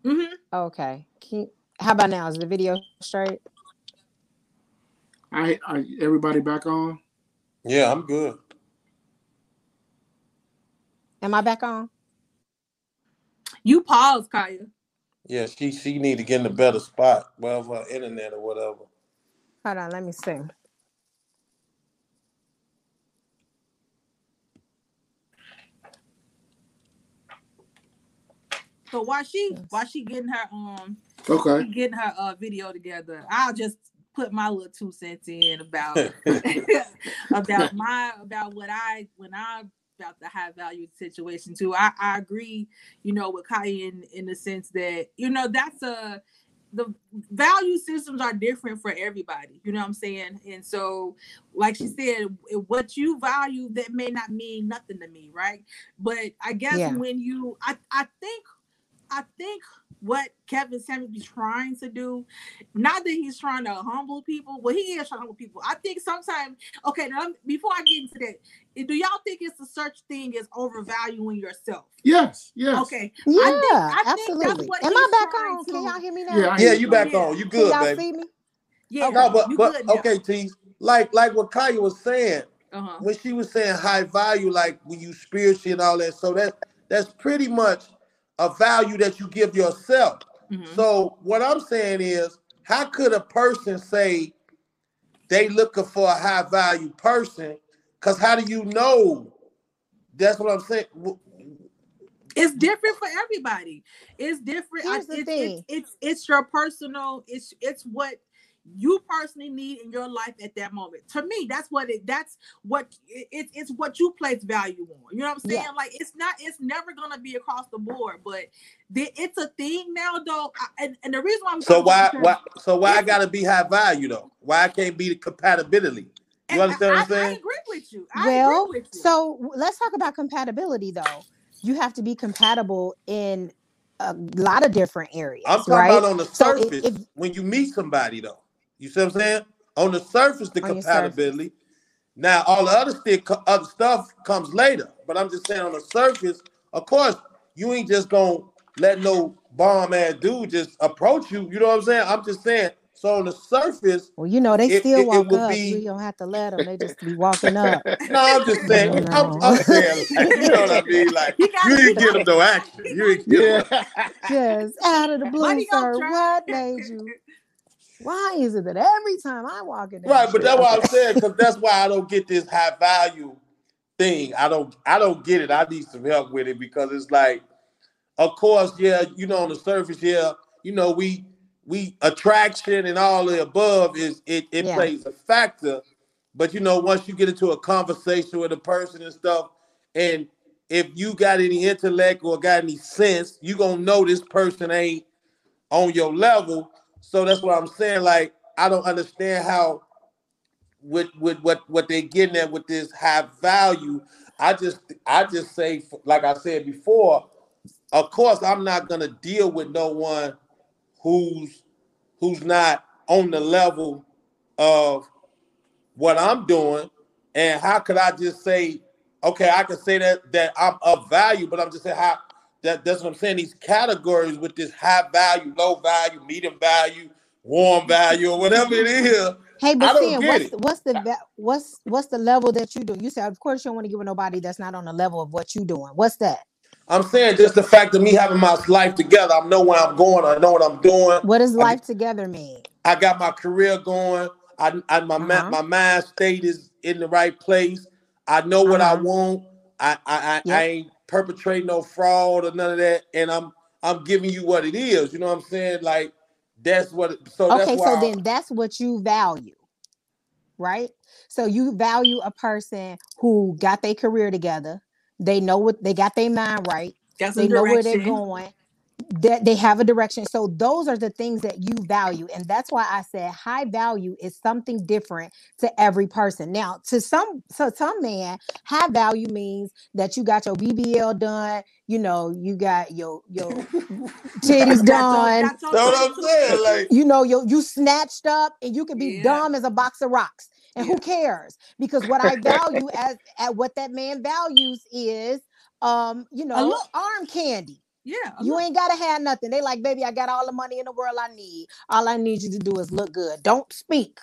Mm-hmm. Okay. Can you, how about now? Is the video straight? I, I everybody back on. Yeah, I'm good. Am I back on? You pause, Kaya. Yeah, she she need to get in a better spot, well, her internet or whatever. Hold on, let me see. So while she while she getting her um Okay. getting her uh video together, I'll just put my little two cents in about [LAUGHS] [LAUGHS] about my about what I when I about the high value situation too. I, I agree, you know, with Kaya in, in the sense that, you know, that's a the value systems are different for everybody, you know what I'm saying? And so, like she said, what you value that may not mean nothing to me, right? But I guess Yeah. when you I, I think I think what Kevin Samuels be trying to do, not that he's trying to humble people, but he is trying to humble people. I think sometimes, okay, now, before I get into that, eh, do y'all think it's a such thing as overvaluing yourself? Yes. Yes. Okay, Yeah, I think that's absolutely. what Am I back trying on? Can y'all hear me now? Yeah, I Yeah, you back Yeah. on. You Can good, y'all baby. see me? yeah, No, but but okay, T. Like like what Kaya was saying Uh-huh. when she was saying high value, like when you spiritual and all that. So that that's pretty much a value that you give yourself. mhm. So what I'm saying is, how could a person say they looking for a high value person? Because how do you know? That's what I'm saying. It's different for everybody. It's different. Here's the it's, thing. It's, it's it's your personal. It's it's what you personally need in your life at that moment. To me, that's what it. That's what it, it- it's what you place value on. You know what I'm saying? Yeah. Like it's not. It's never gonna be across the board, but the, it's a thing now, though. I, and, and the reason why I'm So why why so why I gotta be high value though? Why I can't be the compatibility? You and understand what I'm I, I saying? agree with you. I Well, agree with you. so let's talk about compatibility though. You have to be compatible in a lot of different areas, I'm talking right? about on the So if- surface if- when you meet somebody though. You see what I'm saying? On the surface, the On compatibility. Now all the other stick other stuff comes later. But I'm just saying on the surface, of course, you ain't just gonna let no bomb ass dude just approach you. You know what I'm saying? I'm just saying. So on the surface, Well, you know, they It- still it- it walk will up. be- We don't have to let them. They just be walking [LAUGHS] up. no, I'm just saying. You I'm, know. I'm saying, like, you know what I mean? Like, [LAUGHS] you got- get them no action. You get. Yeah. Just out of the blue, sir. What made you? Why is it that every time I walk in? Right, but that's what I'm saying because that's why I don't get this high value thing. I don't, I don't get it. I need some help with it because it's like, of course, yeah, you know, on the surface, yeah, you know, we we attraction and all the above is it it Yeah. plays a factor, but you know, once you get into a conversation with a person and stuff, and if you got any intellect or got any sense, you gonna know this person ain't on your level. So that's what I'm saying. Like, I don't understand how with with what what they're getting at with this high value. I just I just say, like I said before, of course I'm not gonna deal with no one who's who's not on the level of what I'm doing. And how could I just say, okay, I can say that that I'm of value, but I'm just saying how that that's what I'm saying. These categories with this high value, low value, medium value, warm value, or whatever it is. Hey, I but Sam, what's what's the what's what's the level that you do? You said, of course, you don't want to give it nobody that's not on the level of what you doing. What's that? I'm saying just the fact of me having my life together. I know where I'm going. I know what I'm doing. What does I life together mean? I got my career going. I, I my Uh-huh. my mind state is in the right place. I know what I Uh-huh. want. I I, I, Yep. I ain't perpetrating no fraud or none of that. And I'm I'm giving you what it is. You know what I'm saying? Like that's what. It, so Okay, that's why. so I- then that's what you value, right? So you value a person who got their career together. They know what they got their mind right. Got some They know where they're going. That they have a direction. So those are the things that you value. And that's why I said high value is something different to every person. Now, to some so some man, high value means that you got your BBL done, you know, you got your your [LAUGHS] titties done, That's what I'm saying. Like you know, you you snatched up and you can be Yeah. dumb as a box of rocks. And Yeah. who cares? Because what I value as at what that man values is um, you know, arm candy. Yeah. a You look. ain't gotta have nothing. They like, baby, I got all the money in the world I need. All I need you to do is look good. Don't speak.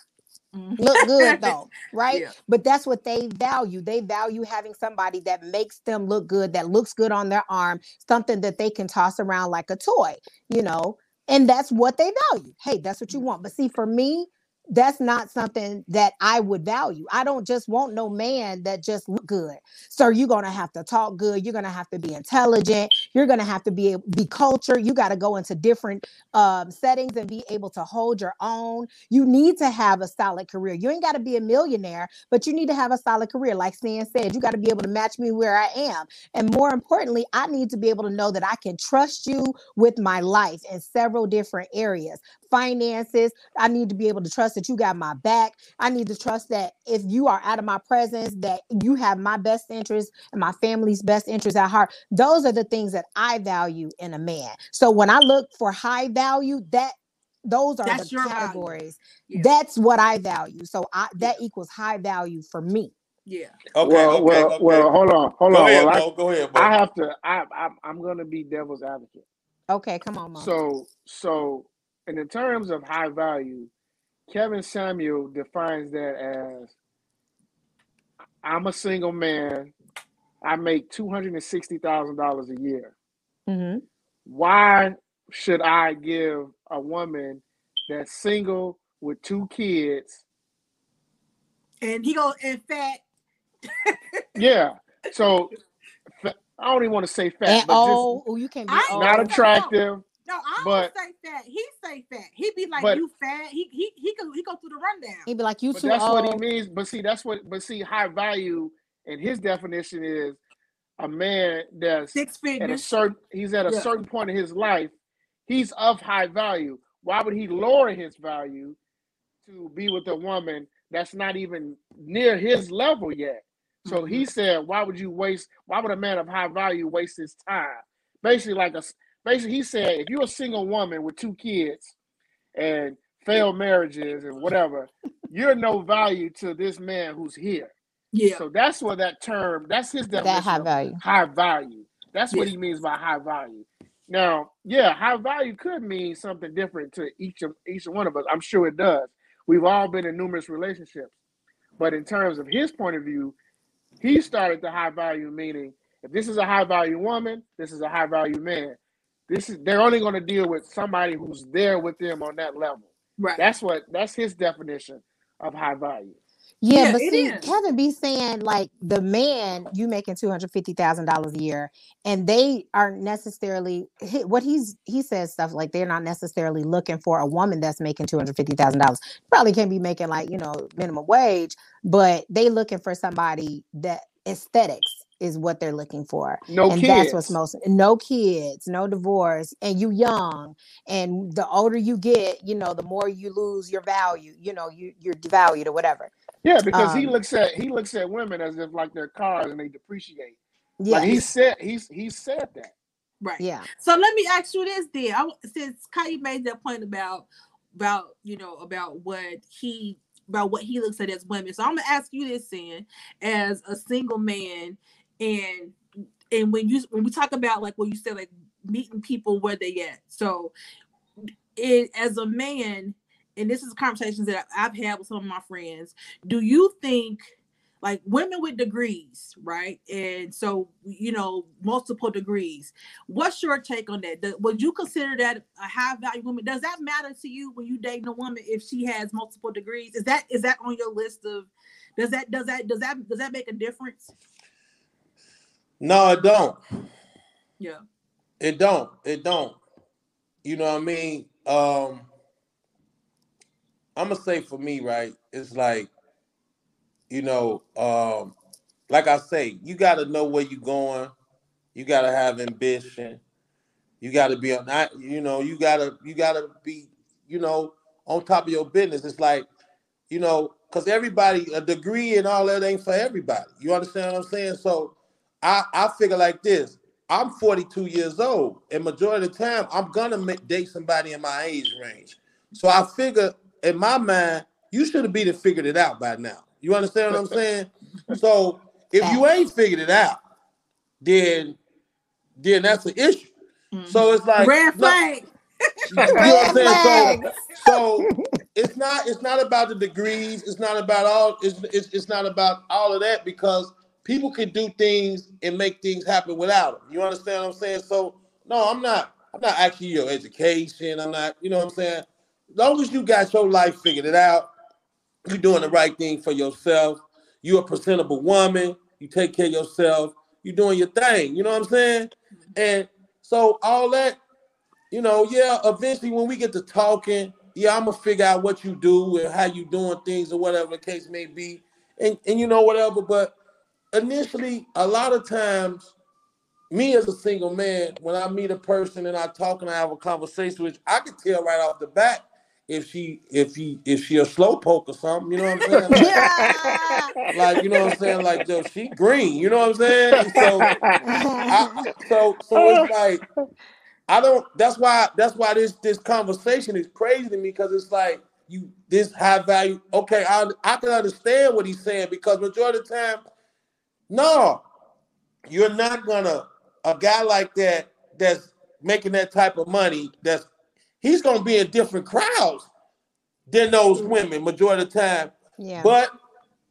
Mhm. look good [LAUGHS] though, right? Yeah. But that's what they value. They value having somebody that makes them look good, that looks good on their arm, something that they can toss around like a toy, you know. And that's what they value. Hey, that's what you want. But see, for me, that's not something that I would value. I don't just want no man that just look good. So you're gonna have to talk good. You're gonna have to be intelligent. You're gonna have to be be cultured. You got to go into different um, settings and be able to hold your own. You need to have a solid career. You ain't got to be a millionaire, but you need to have a solid career. Like Stan said, you got to be able to match me where I am. And more importantly, I need to be able to know that I can trust you with my life in several different areas. Finances, I need to be able to trust that you got my back. I need to trust that if you are out of my presence, that you have my best interest and my family's best interest at heart. Those are the things that I value in a man. So when I look for high value, that those are That's the categories. Yeah. That's what I value. So I that equals high value for me. Yeah. Okay, well, okay, well, okay. well. Hold on, hold go on. ahead, Well, I, Bo. Go ahead, Bo. I have to. I, I I'm going to be devil's advocate. Okay, come on, mom. So, so, in the terms of high value, Kevin Samuel defines that as I'm a single man. I make two hundred and sixty thousand dollars a year. hmm Why should I give a woman that's single with two kids? And he go in fat. [LAUGHS] Yeah. So, I don't even want to say fat, And but oh, oh, you can't be I ain't old. just not old. attractive. No, I don't say fat. He say fat. He be like But- you fat. He he he go he go through the rundown. He'd be like, you But too that's old. what he means. But see, that's what. But see, high value and his definition is a man that's Six at a certain. He's at a Yeah. certain point in his life. He's of high value. Why would he lower his value to be with a woman that's not even near his level yet? So Mm-hmm. he said, "Why would you waste? Why would a man of high value waste his time?" Basically, like a basically, he said, if you're a single woman with two kids and failed marriages and whatever, you're no value to this man who's here. Yeah. So that's what that term. That's his definition. that high value. high value. That's what he means by high value. Now, yeah, high value could mean something different to each of each one of us. I'm sure it does. We've all been in numerous relationships, but in terms of his point of view, he started the high value meaning if this is a high value woman, this is a high value man. This is they're only going to deal with somebody who's there with them on that level. Right. That's what that's his definition of high value. Yeah, Yeah, but see, is. Kevin be saying like the man you making two hundred fifty thousand dollars a year, and they aren't necessarily what he's he says stuff like they're not necessarily looking for a woman that's making two hundred fifty thousand dollars. Probably can't be making like you know minimum wage, but they looking for somebody that aesthetics is what they're looking for. No and kids. that's what's most no kids no divorce and you young and the older you get you know the more you lose your value you know you you're devalued or whatever Yeah, because he Um, looks at he looks at women as if like they're cars and they depreciate. yeah Like he said he's he said that. right. yeah So let me ask you this, then. I, since Kai made that point about about you know about what he about what he looks at as women. So I'm gonna ask you this, then, as a single man, and and when you when we talk about like what you said, like meeting people where they at. So, it as a man, and this is conversations that I've had with some of my friends. Do you think? Like women with degrees, right? And so, you know, multiple degrees What's your take on that? Would you consider that a high value woman? Does that matter to you when you dating a woman if she has multiple degrees? Is that is that on your list of? Does that does that does that does that make a difference? No, it don't. Yeah. It don't. It don't. You know what I mean? Um I'm gonna say for me, right? It's like, you know, um, like I say, you gotta know where you're going. You gotta have ambition. You gotta be on that, you know, you gotta you gotta be, you know, on top of your business. It's like, you know, because everybody, a degree and all that ain't for everybody. You understand what I'm saying? So I I figure like this. I'm 42 years old, and majority of the time, I'm gonna make, date somebody in my age range. So I figure, in my mind, you should have been figured it out by now. You understand what I'm [LAUGHS] saying? So if you ain't figured it out, then then that's an issue. Mm-hmm. So it's like Red no- flag. you know what I'm saying? So, so it's not it's not about the degrees. It's not about all. It's it's, it's not about all of that because people can do things and make things happen without them. You understand what I'm saying? So no, I'm not. I'm not asking your education. I'm not. You know what I'm saying? As long as you got your life figured it out, you're doing the right thing for yourself. You're a presentable woman. You take care of yourself. You're doing your thing. You know what I'm saying? And so all that, you know, yeah. Eventually, when we get to talking, yeah, I'm gonna figure out what you do and how you doing things or whatever the case may be, and and you know whatever. But initially, a lot of times, me as a single man, when I meet a person and I talk and I have a conversation with, I can tell right off the bat if she if he if she a slow poke or something, you know what I'm saying? [LAUGHS] Like, like you know what I'm saying? Like yo, she green, you know what I'm saying? So I, so so it's like I don't that's why that's why this this conversation is crazy to me because it's like you this high value. Okay, I I can understand what he's saying because majority of the time, no, you're not gonna a guy like that that's making that type of money that's he's gonna be in different crowds than those mm. women majority of the time. Yeah. But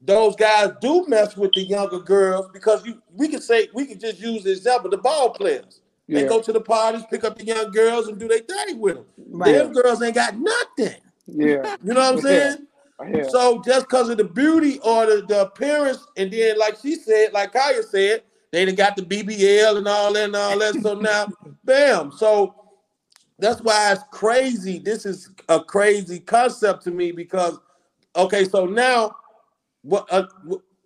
those guys do mess with the younger girls because you we can say we can just use the example the ball players. Yeah. They go to the parties, pick up the young girls, and do their thing with them. Right. Them girls ain't got nothing. Yeah. You know what I'm [LAUGHS] saying? Yeah. So just because of the beauty or the, the appearance, and then like she said, like Kaya said, they done got the BBL and all that and all that. So now, [LAUGHS] bam. So that's why it's crazy. This is a crazy concept to me because okay, so now what uh,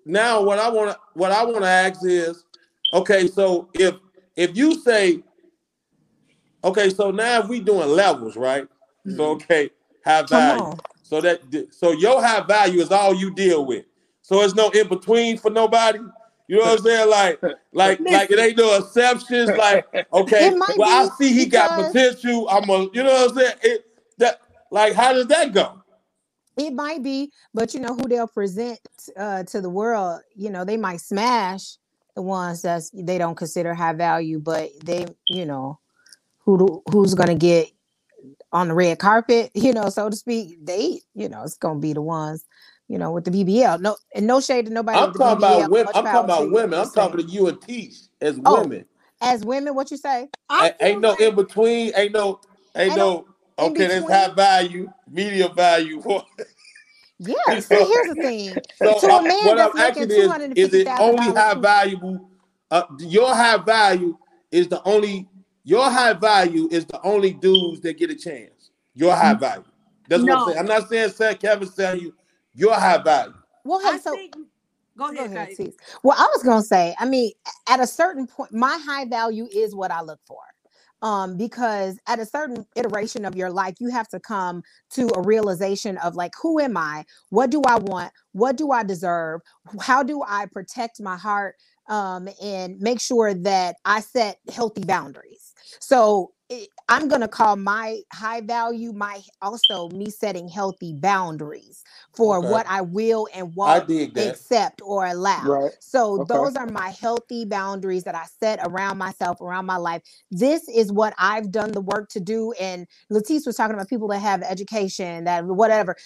now what I want to what I want to ask is okay, so if if you say okay, so now if we doing levels, right? So okay, high Come value. On. So that so your high value is all you deal with. So it's no in between for nobody. You know what I'm saying? Like, [LAUGHS] like, like it ain't no exceptions. Like, okay, well, I see he got potential. I'm a, you know what I'm saying? It that like, how does that go? It might be, but you know who they'll present uh, to the world. You know, they might smash the ones that's they don't consider high value, but they, you know, who do- who's gonna get on the red carpet, [LAUGHS] you know, so to speak. They, you know, it's gonna be the ones, you know, with the BBL. No, and no shade to nobody. I'm talking BBL, about women. I'm talking about women. I'm talking to you and Teach as Oh, women. As women, what you say? I A- Ain't feel no in between. Ain't no. Ain't Ain't no. Okay, that's high value, medium value. [LAUGHS] Yeah. [LAUGHS] See, here's the thing. So To a uh, man what that's I'm making is, is it only high valuable? Uh, your high value is the only. Your high value is the only dudes that get a chance. Your high value. That's what I'm No. saying. I'm not saying Seth Kevin's telling you your high value. Well, I hey, so think. Go Go ahead, ahead, Well, I was gonna say, I mean, at a certain point, my high value is what I look for. Um, because at a certain iteration of your life, you have to come to a realization of like, who am I? What do I want? What do I deserve? How do I protect my heart? Um, and make sure that I set healthy boundaries. So it, I'm gonna call my high value my also me setting healthy boundaries for Okay. what I will and I won't accept or allow. Right. So Okay. those are my healthy boundaries that I set around myself, around my life. This is what I've done the work to do. And Latisse was talking about people that have education, that whatever.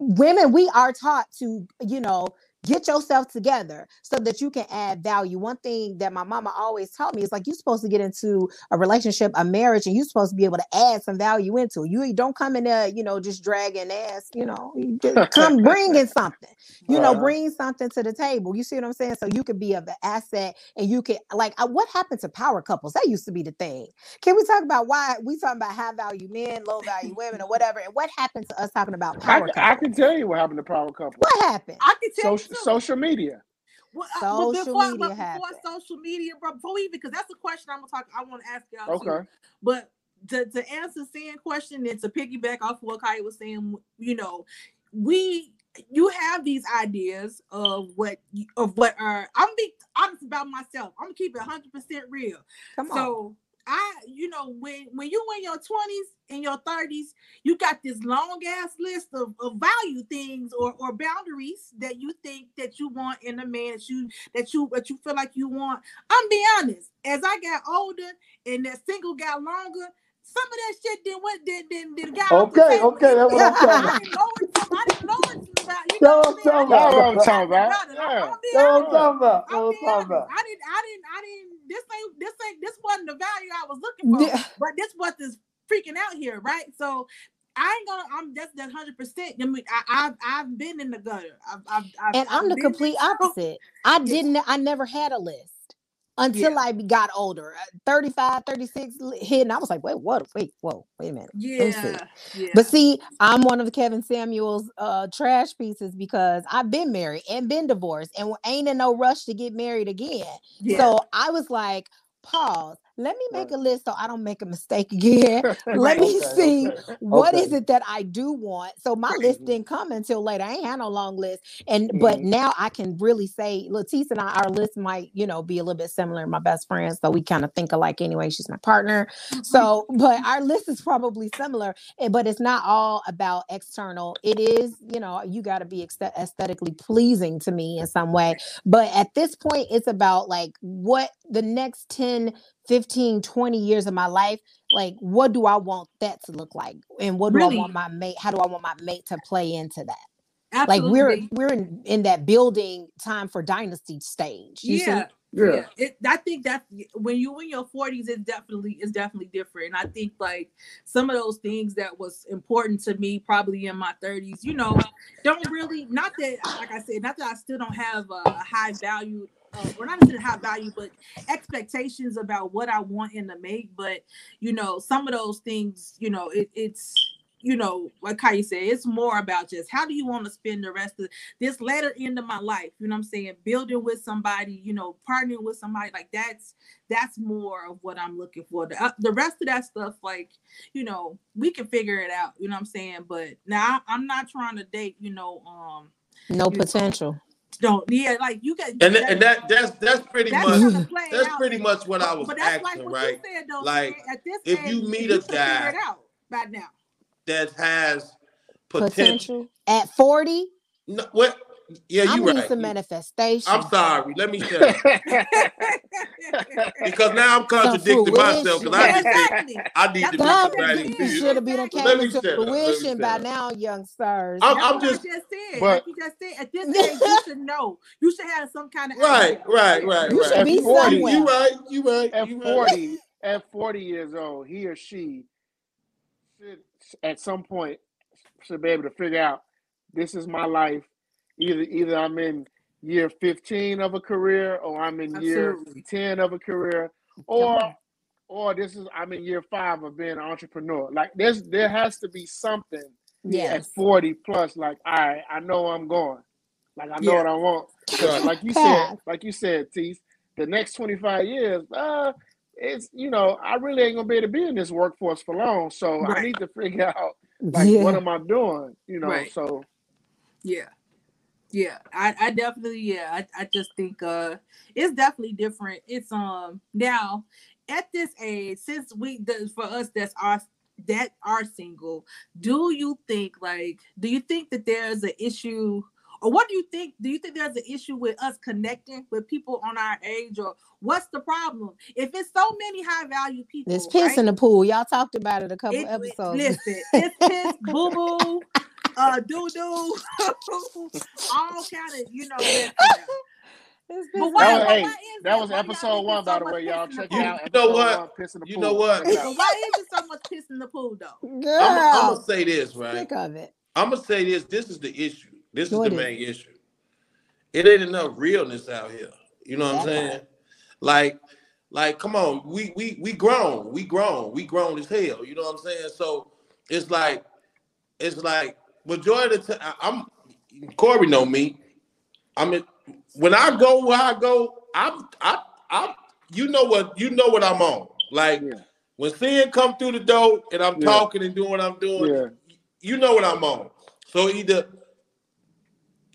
Women, we are taught to, you know, get yourself together so that you can add value. One thing that my mama always taught me is like you're supposed to get into a relationship, a marriage, and you're supposed to be able to add some value into it. You don't come in there, you know, just dragging ass, you know, you [LAUGHS] just come bringing something you know bring something to the table you see what i'm saying so you could be of an asset and you could like uh, what happened to power couples that used to be the thing can we talk about why we talking about high value men low value women or whatever and what happened to us talking about I, power can- couples I can tell you what happened to power couples. what happened I can tell Social, you too. Social media. Well, uh, Social before, media but before happened. social media, bro, before even, because that's a question I'm gonna talk. I want to ask y'all. too. Okay. But to, to answer Sam's question and to piggyback off what Kaya was saying, you know, we you have these ideas of what of what are I'm be honest about myself. I'm gonna keep it 100 percent real. come on So I, you know, when when you in your 20s and your 30s, you got this long ass list of, of value things or, or boundaries that you think that you want in a man that you that you that you feel like you want. I'm be honest, as I got older and that single got longer, some of that shit didn't went did did did got Okay, okay, that's what I'm [LAUGHS] talking I didn't I didn't lower some about, you That's know what what I'm I'm talking saying? That's what I'm about. talking about. I'm, Yeah. I'm That's what I'm talking about. That's I'm what I'm talking about. I didn't, I didn't, I didn't. This ain't, this ain't, this wasn't the value I was looking for. Yeah. But this was this freaking out here, right? So I ain't gonna. I'm that's that hundred percent. I mean, I, I've I've been in the gutter. I've I've, I've And I'm I've the complete opposite. I didn't, I never had a list until Yeah. I got older. Uh, 35, 36 li- hit, and I was like, wait, what? Wait, whoa, wait a minute. Yeah, yeah. But see, I'm one of the Kevin Samuels uh trash pieces because I've been married and been divorced and ain't in no rush to get married again. yeah. So I was like, pause. Let me make Right. a list so I don't make a mistake again. [LAUGHS] [LAUGHS] Let me Okay, see okay. what is Okay. it that I do want. So my list didn't come until later. I ain't had no long list. And but Mhm. now I can really say Latisse and I, our list might, you know, be a little bit similar. My best friend. So we kind of think alike anyway. She's my partner. So, but our list is probably similar, eh, but it's not all about external. It is, you know, you got to be aesthetically pleasing to me in some way. But at this point, it's about like what the next 10, 15, 20 years of my life, like what do I want that to look like? And what do I want my mate? How do I want my mate to play into that? Like we're we're in, in that building time for dynasty stage. You see? yeah. Yeah. Yeah, it, I think that when you in your forties, it's definitely it's definitely different. And I think like some of those things that was important to me probably in my thirties, you know, don't really not that like I said, not that I still don't have a high value, uh, or not necessarily high value, but expectations about what I want in the mate. But you know, some of those things, you know, it, it's you know, like how you said, it's more about just how do you want to spend the rest of this latter end of my life you know what i'm saying building with somebody you know partnering with somebody like that's that's more of what i'm looking for the, uh, the rest of that stuff like you know we can figure it out you know what i'm saying but now I- i'm not trying to date you know um No potential. Don't yeah like you got And and that that's that's pretty that's much that's out. pretty much what I was but that's like what right? you said though Like, man, at this if age, you meet a should guy- it out by now That has potential. Potential. At 40, No, what? Yeah, I you need right. some manifestation. I'm sorry. Let me shut up because now I'm contradicting myself because I fruition. just think exactly I need to That's be what somebody. should have been Exactly. came Let me into shut up. Let me fruition by now, young stars. I'm- I'm just- I just said. but- like you just said, at this age, you should know. You should have some kind of Right, idea. right, right, You right. should be 40, somewhere. You right. You right. at You right. 40, at 40 years old, he or she should at some point should be able to figure out this is my life. Either either I'm in year 15 of a career or I'm in year 10 of a career or or this is I'm in year five of being an entrepreneur. Like there's there has to be something at 40 plus, like, all right, I know I'm going. Like I know Yeah. what I want. Right. [LAUGHS] like you said, like you said, Teeth, the next 25 years, uh, it's you know, I really ain't gonna be able to be in this workforce for long. So I need to figure [LAUGHS] out like yeah. what am I doing? You know, Right. so Yeah. Yeah. I, I definitely, yeah, I, I just think uh it's definitely different. It's um now at this age, since we the, for us that's our that are single, do you think like do you think that there's an issue or what do you think? Do you think there's an issue with us connecting with people on our age, or what's the problem? If it's so many high value people, There's piss right? in the pool. Y'all talked about it a couple It- it- episodes. listen, it's piss, boo boo, uh, doo doo, [LAUGHS] all kind of you know. That, [LAUGHS] but piss why, That was- but hey, why that was Why episode one, it's by so the way. Y'all piss in check pool? it out. You know Episode what? one, Piss in the You Pool. know what? Check it But out. why is it so much piss in the pool though? I'm, I'm gonna say this, right? sick of it. I'm gonna say this. This is the issue. This is the is main issue. It ain't enough realness out here. You know what I'm saying? Like, like, come on, we we we grown, we grown, we grown as hell. You know what I'm saying? So it's like, it's like majority of the time. I'm Corey know me. I mean, when I go where I go, I'm I I you know what you know what I'm on. Like Yeah. when seeing come through the door and I'm Yeah. talking and doing what I'm doing, Yeah. you know what I'm on. So either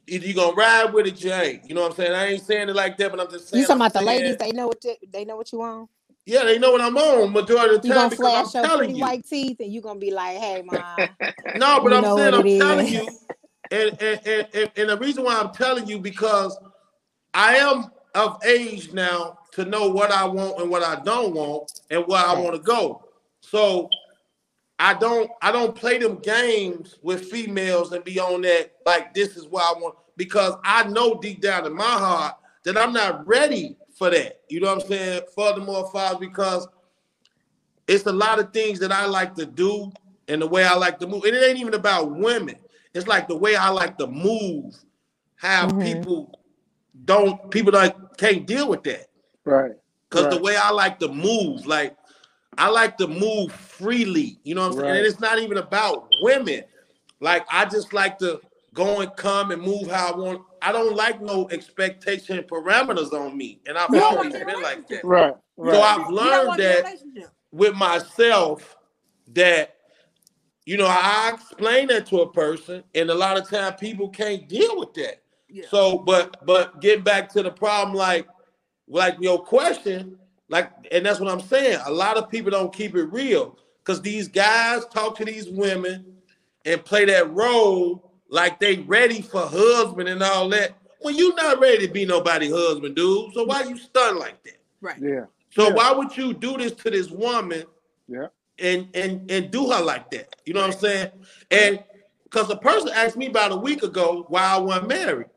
either you gonna ride with it, you ain't. You know what I'm saying? I ain't saying it like that, but I'm just saying. You talking I'm about the ladies? They know what you, they know what you on. Yeah, they know what I'm on majority of the You time gonna because I'm flash your telling pretty you. white teeth, and you gonna be like, "Hey, mom, No, [LAUGHS] but I'm saying I'm telling you, and and, and and and the reason why I'm telling you because I am of age now to know what I want and what I don't want and where I want to go. So I don't I don't play them games with females and be on that like this is what I want because I know deep down in my heart that I'm not ready for that. You know what I'm saying? Furthermore, five because it's a lot of things that I like to do and the way I like to move. And it ain't even about women. It's like the way I like to move. How Mhm. people don't people like can't deal with that. Right. Because the way I like to move, like I like to move freely. You know what I'm saying? And it's not even about women. Like I just like to go and come and move how I want. I don't like no expectation parameters on me. And I've You always been like that. relationship. Right. So I've learned that with myself that you know I explain that to a person, and a lot of time people can't deal with that. Yeah. So, but but getting back to the problem, like like your question, like, and that's what I'm saying. A lot of people don't keep it real because these guys talk to these women and play that role like they ready for husband and all that. When you not ready to be nobody husband, dude. So why you stunned like that? right. Yeah. So Yeah. why would you do this to this woman? Yeah. And and and do her like that? You know what I'm saying? And because a person asked me about a week ago why I wasn't married,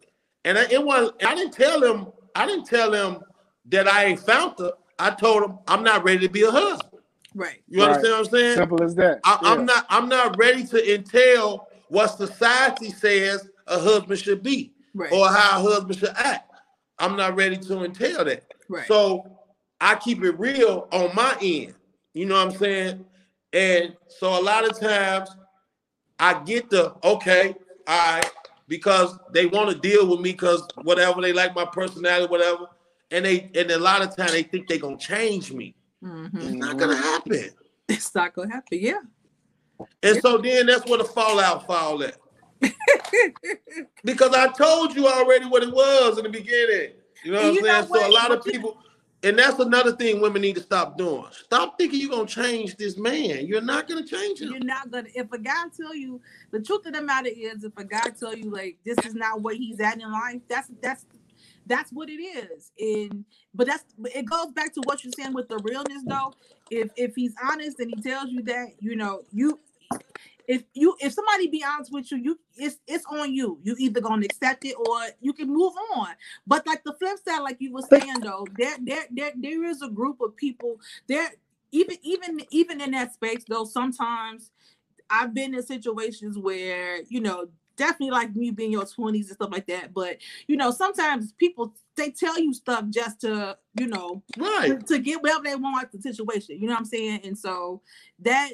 and I, it was I didn't tell him I didn't tell him that I ain't found her. I told him I'm not ready to be a husband. Right. You Right. understand what I'm saying? Simple as that. I, Yeah. I'm not I'm not ready to entail what society says a husband should be Right. or how a husband should act. I'm not ready to entail that. right. So I keep it real on my end. You know what I'm saying? And so a lot of times I get the okay, all right, because they want to deal with me because whatever they like my personality, whatever. And they and a lot of time they think they're gonna change me. Mhm. It's not gonna happen. It's not gonna happen. Yeah. And so then that's where the fallout fall at. because I told you already what it was in the beginning. You know what I'm saying? So a lot of people, and that's another thing women need to stop doing. Stop thinking you're gonna change this man. You're not gonna change him. You're not gonna. If a guy tell you the truth of the matter is, if a guy tell you like this is not what he's at in life, that's that's that's what it is. And but that's it goes back to what you're saying with the realness though. If if he's honest and he tells you that, you know, you if you if somebody be honest with you, you it's it's on you. You either gonna accept it or you can move on. But like the flip side, like you were saying though, there there there there is a group of people there even even even in that space though sometimes i've been in situations where you know definitely like me being your 20s and stuff like that but you know sometimes people they tell you stuff just to you know to, Right. to get whatever they want out the situation you know what i'm saying and so that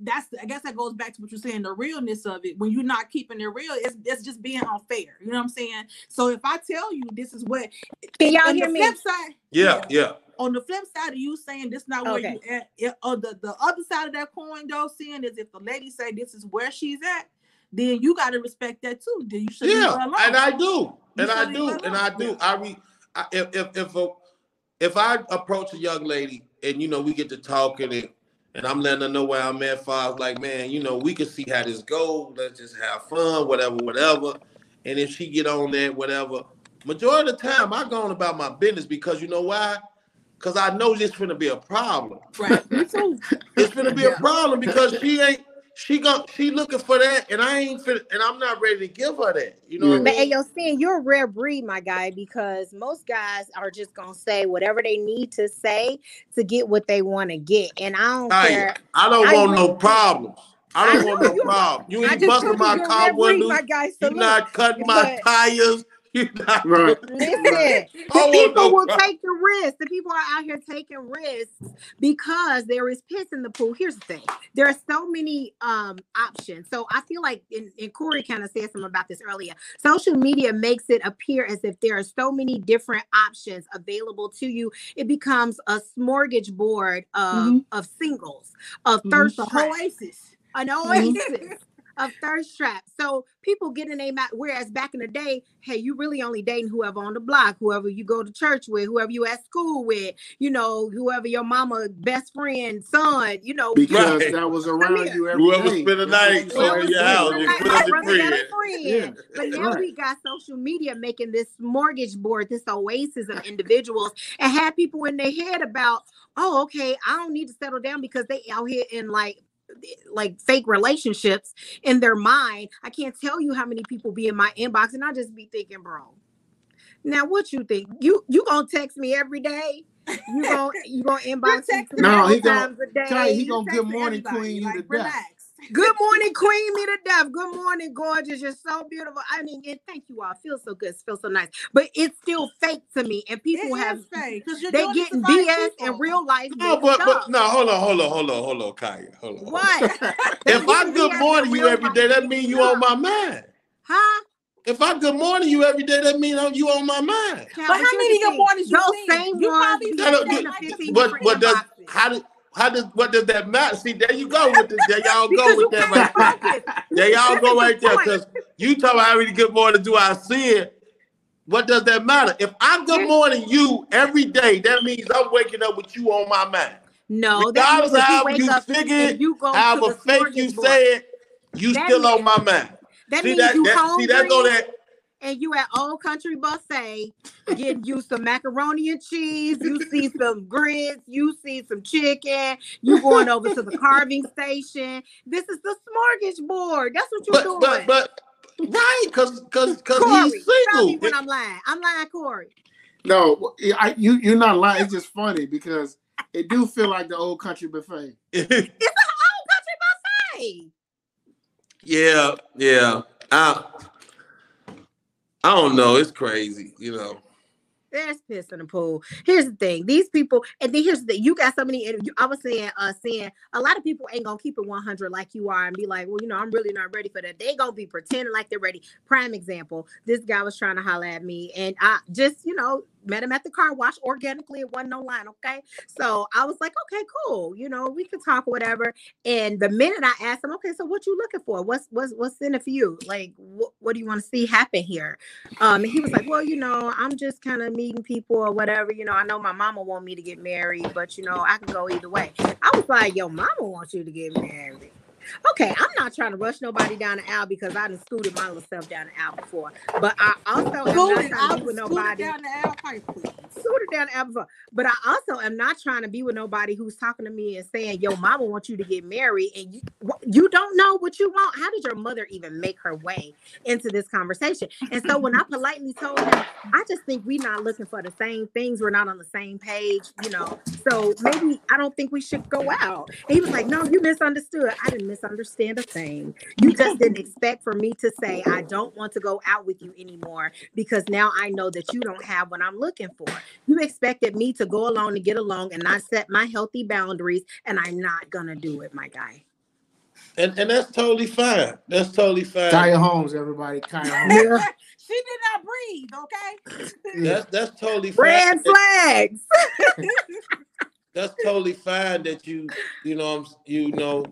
that's i guess that goes back to what you're saying the realness of it when you're not keeping it real it's, it's just being unfair you know what i'm saying so if i tell you this is what Can y'all hear me? flip side Yeah, yeah. on the flip side of you saying this not where Okay. you at, it, or the, the other side of that coin though, seeing is if the lady say this is where she's at, then you gotta respect that too. Then you should leave Yeah. alone. And I do. And I do. And I alone. do. I re I, if if if a, if I approach a young lady and you know we get to talking and and I'm letting her know where I'm at, far as like, man, you know, we can see how this goes. Let's just have fun, whatever, whatever. And if she get on that, whatever. Majority of the time, I go on about my business because you know why? Because I know this gonna be a problem. right. [LAUGHS] Me too. It's gonna be a problem because she ain't she go she looking for that, and I ain't fit, and I'm not ready to give her that. You know what I But mean? Ayo, Sin, you're a rare breed, my guy, because most guys are just gonna say whatever they need to say to get what they want to get, and I don't Hey, care. I don't I want no problems. I I don't want no problem. You ain't busting my you you're a car windows. my guy. You Salute. not cutting my But- tires. You [LAUGHS] not. Right. Listen, I the people will problem. take the risk. The people are out here taking risks because there is piss in the pool. Here's the thing: there are so many um options. So I feel like, and, and Corey kind of said something about this earlier. Social media makes it appear as if there are so many different options available to you. It becomes a smorgasbord of Mhm. of singles, of Mhm. thirst The traps, Oasis. an Mhm. oasis of thirst traps. So people get in a mouth. Whereas back in the day, hey, you really only dating whoever on the block, whoever you go to church with, whoever you at school with, you know, whoever your mama best friend, son, you know, because Right. that was around here. you every Whoever day. spend the That's what night you over said. your house, Yeah. you Right, put my up your brother got a friend. friend. Yeah. But now Right. we got social media making this smorgasbord, this oasis of individuals, and had people in their head about, oh, okay, I don't need to settle down because they out here in like like fake relationships in their mind. I can't tell you how many people be in my inbox, and I just be thinking, bro. Now, what you think? You you gonna text me every day? You gonna you gonna [LAUGHS] inbox me texting No, he gonna- times a day? Ty, he gonna Text good morning, everybody, queen, you like, to death. Relax. Good morning, Queen, me to death. Good morning, gorgeous. You're so beautiful. I mean, and thank you all. Feels so good. It feels so nice. But it's still fake to me. And people It have is fake, 'cause you're they doing it to getting BS people. in real life. No, but but no, hold on, hold on, hold on, hold on, Kaya. Hold on. What? [LAUGHS] [LAUGHS] If I getting good morning you real every life day, that means you up. on my mind. Huh? If I good morning you every day, that means you on my mind. Child, But how many the good thing. mornings you Those seen? same You ones probably be seen uh, That that sending don't- like 15 What different what does how does how does what does that matter? See, there you go with the there y'all go with that right there. There y'all go right there because you talk about how many good morning do I see it. What does that matter? If I'm good morning you every day, that means I'm waking up with you on my mind. No, that Regardless of you how wake you figure you go the fake you say it, you That still means- on my mind. That see means that, you that see that go that and you at Old Country Buffet getting you some macaroni and cheese, you see some grits, you see some chicken, you going over to the carving station. This is the smorgasbord. That's what you're but doing. but but right, cause cause cause Corey, he's tell me when I'm lying. I'm lying, Corey. No, I, you you're not lying. It's just funny because it do feel like the old country buffet. [LAUGHS] It's an Old Country Buffet. yeah, yeah. I I don't know. It's crazy, you know. There's piss in the pool. Here's the thing: these people, and then here's the. You got so many. I was saying, uh, saying a lot of people ain't gonna keep it 100 like you are, and be like, well, you know, I'm really not ready for that. They gonna be pretending like they're ready. Prime example: this guy was trying to holler at me, and I just, you know, met him at the car wash organically. It wasn't no line, okay. So I was like, okay, cool. You know, we could talk whatever. And the minute I asked him, okay, so what you looking for? What's what's what's in it for you? Like, what what do you want to see happen here? Um, he was like, Well, you know, I'm just kind of meeting people or whatever. You know, I know my mama want me to get married, but you know, I can go either way. I was like, Yo, mama wants you to get married. Okay, I'm not trying to rush nobody down the aisle because I done scooted my little self down the aisle before. But I also am not trying to be with nobody. down the aisle. Scooted down the aisle before. But I also am not trying to be with nobody who's talking to me and saying, "Yo, mama wants you to get married," and you you don't know what you want. How did your mother even make her way into this conversation? And so when I [LAUGHS] politely told him, I just think we're not looking for the same things. We're not on the same page, you know. So maybe I don't think we should go out. And he was like, "No, you misunderstood. I didn't misunderstand a thing. You just didn't expect for me to say I don't want to go out with you anymore because now I know that you don't have what I'm looking for. You expected me to go along to get along and not set my healthy boundaries, and I'm not gonna do it, my guy. And and that's totally fine. That's totally fine. Kaya Holmes, everybody. Kaya [LAUGHS] Holmes. [LAUGHS] She did not breathe, okay? Yeah. That's that's totally fine. Red flags. [LAUGHS] That's totally fine that you you know you know.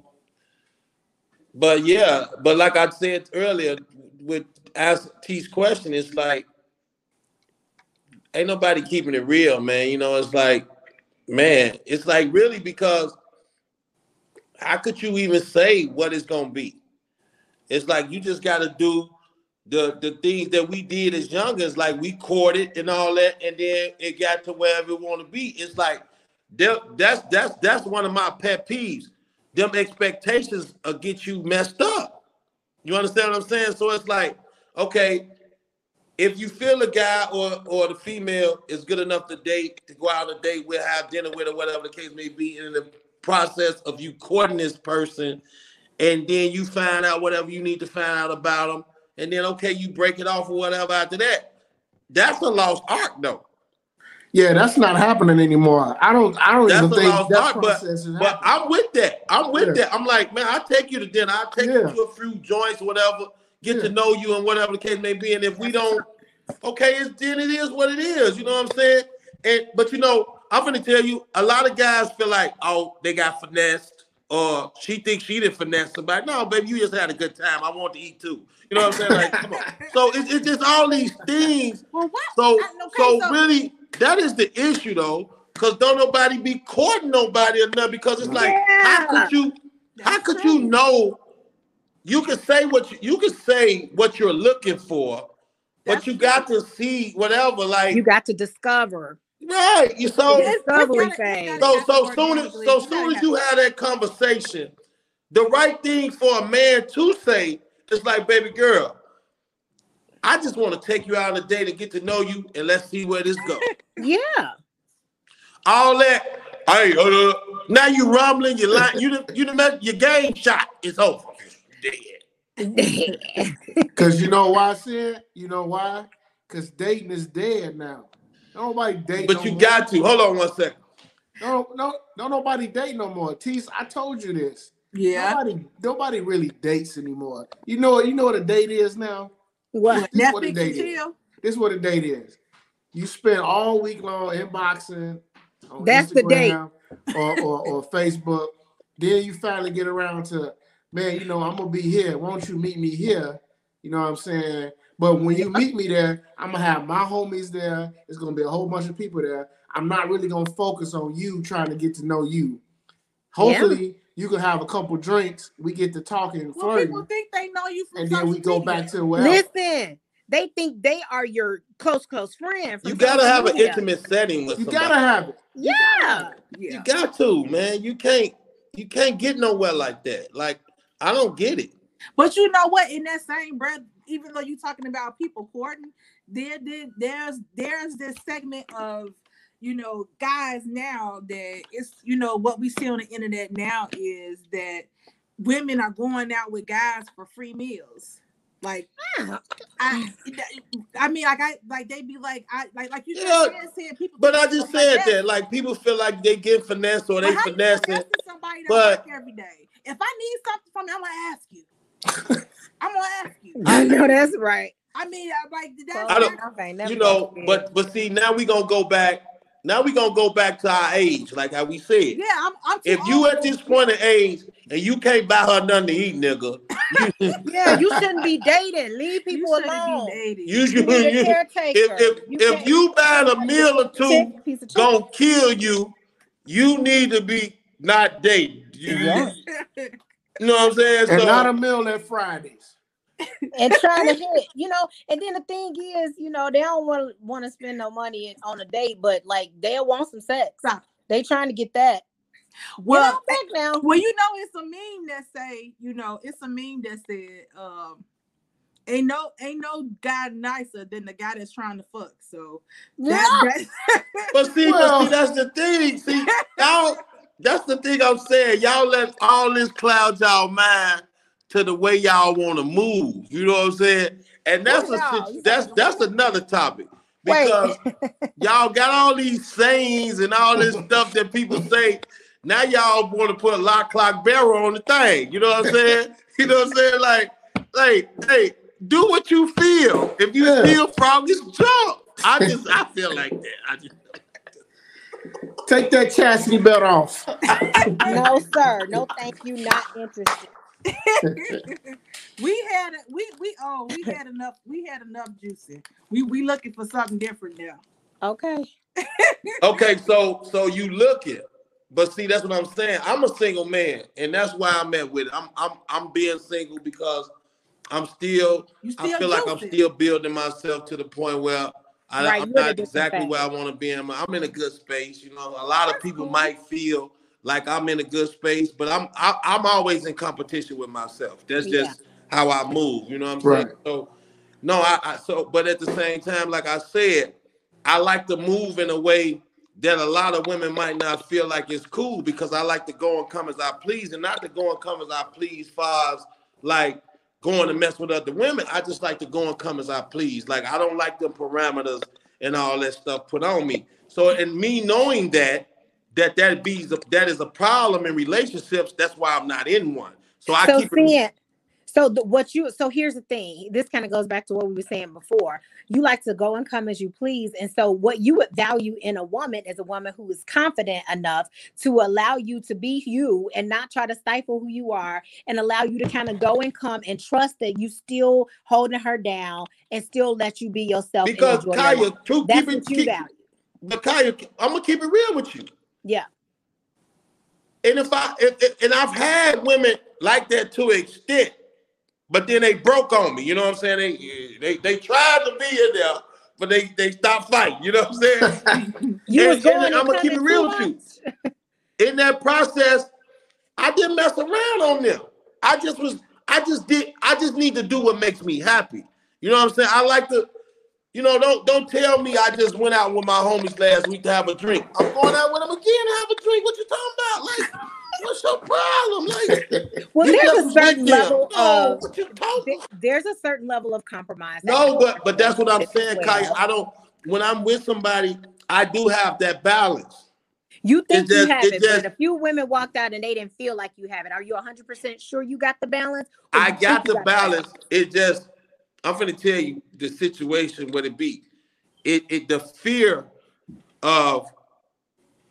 But yeah, but like I said earlier, with ask T's question, it's like ain't nobody keeping it real, man. You know, it's like, man, it's like really because how could you even say what it's gonna be? It's like you just gotta do the the things that we did as youngins, like we courted and all that, and then it got to wherever it want to be. It's like that's that's that's one of my pet peeves. Them expectations will get you messed up. You understand what I'm saying? So it's like, okay, if you feel a guy or or the female is good enough to date, to go out on a date with, have dinner with, or whatever the case may be, in the process of you courting this person, and then you find out whatever you need to find out about them, and then okay, you break it off or whatever after that. That's a lost art, though. Yeah, that's not happening anymore. I don't. I don't That's even a think lost that art, but process is but. I'm with that. I'm with Yeah. that. I'm like, man, I'll take you to dinner. I'll take you to a few joints, whatever, get Yeah. to know you and whatever the case may be. And if we don't, okay, it's then it is what it is. You know what I'm saying? And but you know, I'm gonna tell you, a lot of guys feel like, oh, they got finessed. or she thinks she didn't finesse somebody. No, baby, you just had a good time. I want to eat too. You know what I'm saying? Like, come on. [LAUGHS] So it's, it's just all these things. Well, what? So I- okay, so so- really, that is the issue though, because don't nobody be courting nobody enough because it's like, how could you, how That's could true. you know? You can say what you, you can say what you're looking for, but you true. got to see whatever. Like, You got to discover. right? You so. It's- it's Discovery gotta- phase. So so soon as so You gotta soon as you have that conversation, the right thing for a man to say is like, baby girl, I just want to take you out on a date and get to know you, and let's see where this goes. [LAUGHS] Yeah. All that, hey, uh, now you rumbling, you lying, you done, you done met your game shot is over. Dead. [LAUGHS] Cause you know why I? You know why? Cause dating is dead now. Nobody date. But no you more. got to hold on one second. No, no, no. Nobody date no more. Tease, I told you this. Yeah. Nobody, nobody really dates anymore. You know, you know what a date is now. What? This is what a date is. This is what a date is. You spend all week long inboxing on That's the date. Or, or, or Facebook. Then you finally get around to, man, you know, I'm gonna be here. Why don't you meet me here? You know what I'm saying? But when you meet me there, I'm gonna have my homies there. It's gonna be a whole bunch of people there. I'm not really gonna focus on you trying to get to know you. Hopefully, you can have a couple drinks. We get to talking, Well, flirting, people think they know you from and then we social go media. back to well. Listen, they think they are your close, close friend. from You gotta social have an intimate setting with You somebody. gotta have it. Yeah. Yeah. You got to, man. You can't you can't get nowhere like that. Like I don't get it. But you know what? In that same breath, even though you're talking about people courting, there did there's there's this segment of you know guys now that it's you know what we see on the internet now is that women are going out with guys for free meals. Like Yeah. I, I mean, like I like they be like I like like you Yeah, just said, said people. But I just stuff like said that, like people feel like they get finessed or they But how you finessing. finessing somebody but- every day? If I need something from you, I'm gonna ask you. [LAUGHS] I'm gonna ask you. I know that's right. I mean, I like that's I don't- I You know, but but see, now we gonna go back. Now we gonna go back to our age, like how we said. yeah. I'm. I'm too If you old. at this point of age and you can't buy her nothing to eat, nigga, you, [LAUGHS] Yeah, you shouldn't be dating. Leave You people shouldn't be alone. dating. you, should. you, need a you- caretaker. if if if you buy a meal or two Chick- piece of chicken. gonna kill you, you need to be not dating. You, Yeah. you know what I'm saying? And So not a meal at Fridays. And trying to [LAUGHS] hit, you know. And then the thing is, you know, they don't want to want to spend no money on a date, but like they'll want some sex. Stop. They trying to get that. well, Well, back now. well, you know, it's a meme that say, you know, it's a meme that said, um, ain't no ain't no guy nicer than the guy that's trying to fuck. So Yeah. that, that [LAUGHS] But see, but see, that's the thing. See, [LAUGHS] y'all, that's the thing I'm saying. Y'all let all this cloud y'all mind to the way y'all want to move. You know what I'm saying? And that's What a, y'all? sit- You that's that's another topic because [LAUGHS] y'all got all these sayings and all this stuff that people say. Now y'all want to put a lock, clock, barrel on the thing. You know what I'm saying? [LAUGHS] You know what I'm saying? Like, like, hey, do what you feel. If you Yeah. feel froggy, jump. I just, I feel like that. I just. Take that chastity belt off. [LAUGHS] no, sir. No, thank you. Not interested. [LAUGHS] we had we we oh we had enough we had enough juicing. We we looking for something different now. Okay. Okay, so so you looking, but see that's what I'm saying. I'm a single man, and that's why I'm at with it. I'm I'm I'm being single because I'm still You I still feel like I'm juicing. still building myself to the point where I, Right, I'm you're in a not exactly phase. where I want to be. In. I'm in a good space. You know, a lot of people might feel like I'm in a good space, but I'm I, I'm always in competition with myself. That's Yeah. just how I move. You know what I'm Right. saying? So no, I, I so but at the same time, like I said, I like to move in a way that a lot of women might not feel like it's cool because I like to go and come as I please, and not to go and come as I please, far as like going to mess with other women. I just like to go and come as I please. Like I don't like them parameters and all that stuff put on me. So, and me knowing that that that be that is a problem in relationships, that's why I'm not in one. So I so keep it. So the, what you so here's the thing. This kind of goes back to what we were saying before. You like to go and come as you please, and so what you would value in a woman is a woman who is confident enough to allow you to be you and not try to stifle who you are, and allow you to kind of go and come and trust that you still holding her down and still let you be yourself. Because enjoy your Kaya, That's keep what you keep, value. but Kaya, I'm gonna keep it real with you. Yeah. And if I if, if- and I've had women like that to an extent, but then they broke on me. You know what I'm saying? They they they tried to be in there, but they they stopped fighting. You know what I'm saying? [LAUGHS] [LAUGHS] You And- going. and and I'ma keep it real too with you. [LAUGHS] in that process, I didn't mess around on them. I just was, I just did, I just need to do what makes me happy. You know what I'm saying? I like to, you know, don't don't tell me I just went out with my homies last week to have a drink. I'm going out with them again to have a drink. What you talking about? Like, what's your problem? Like, [LAUGHS] Well, there's a certain level no, of what you talking? there's a certain level of compromise. No, but but that's what I'm saying, well. Kaya. I don't. When I'm with somebody, I do have that balance. You think just- you have it it, just- but a few women walked out and they didn't feel like you have it. Are you 100% sure you got the balance? I got the balance. It just, I'm gonna tell you the situation what it be. It it the fear of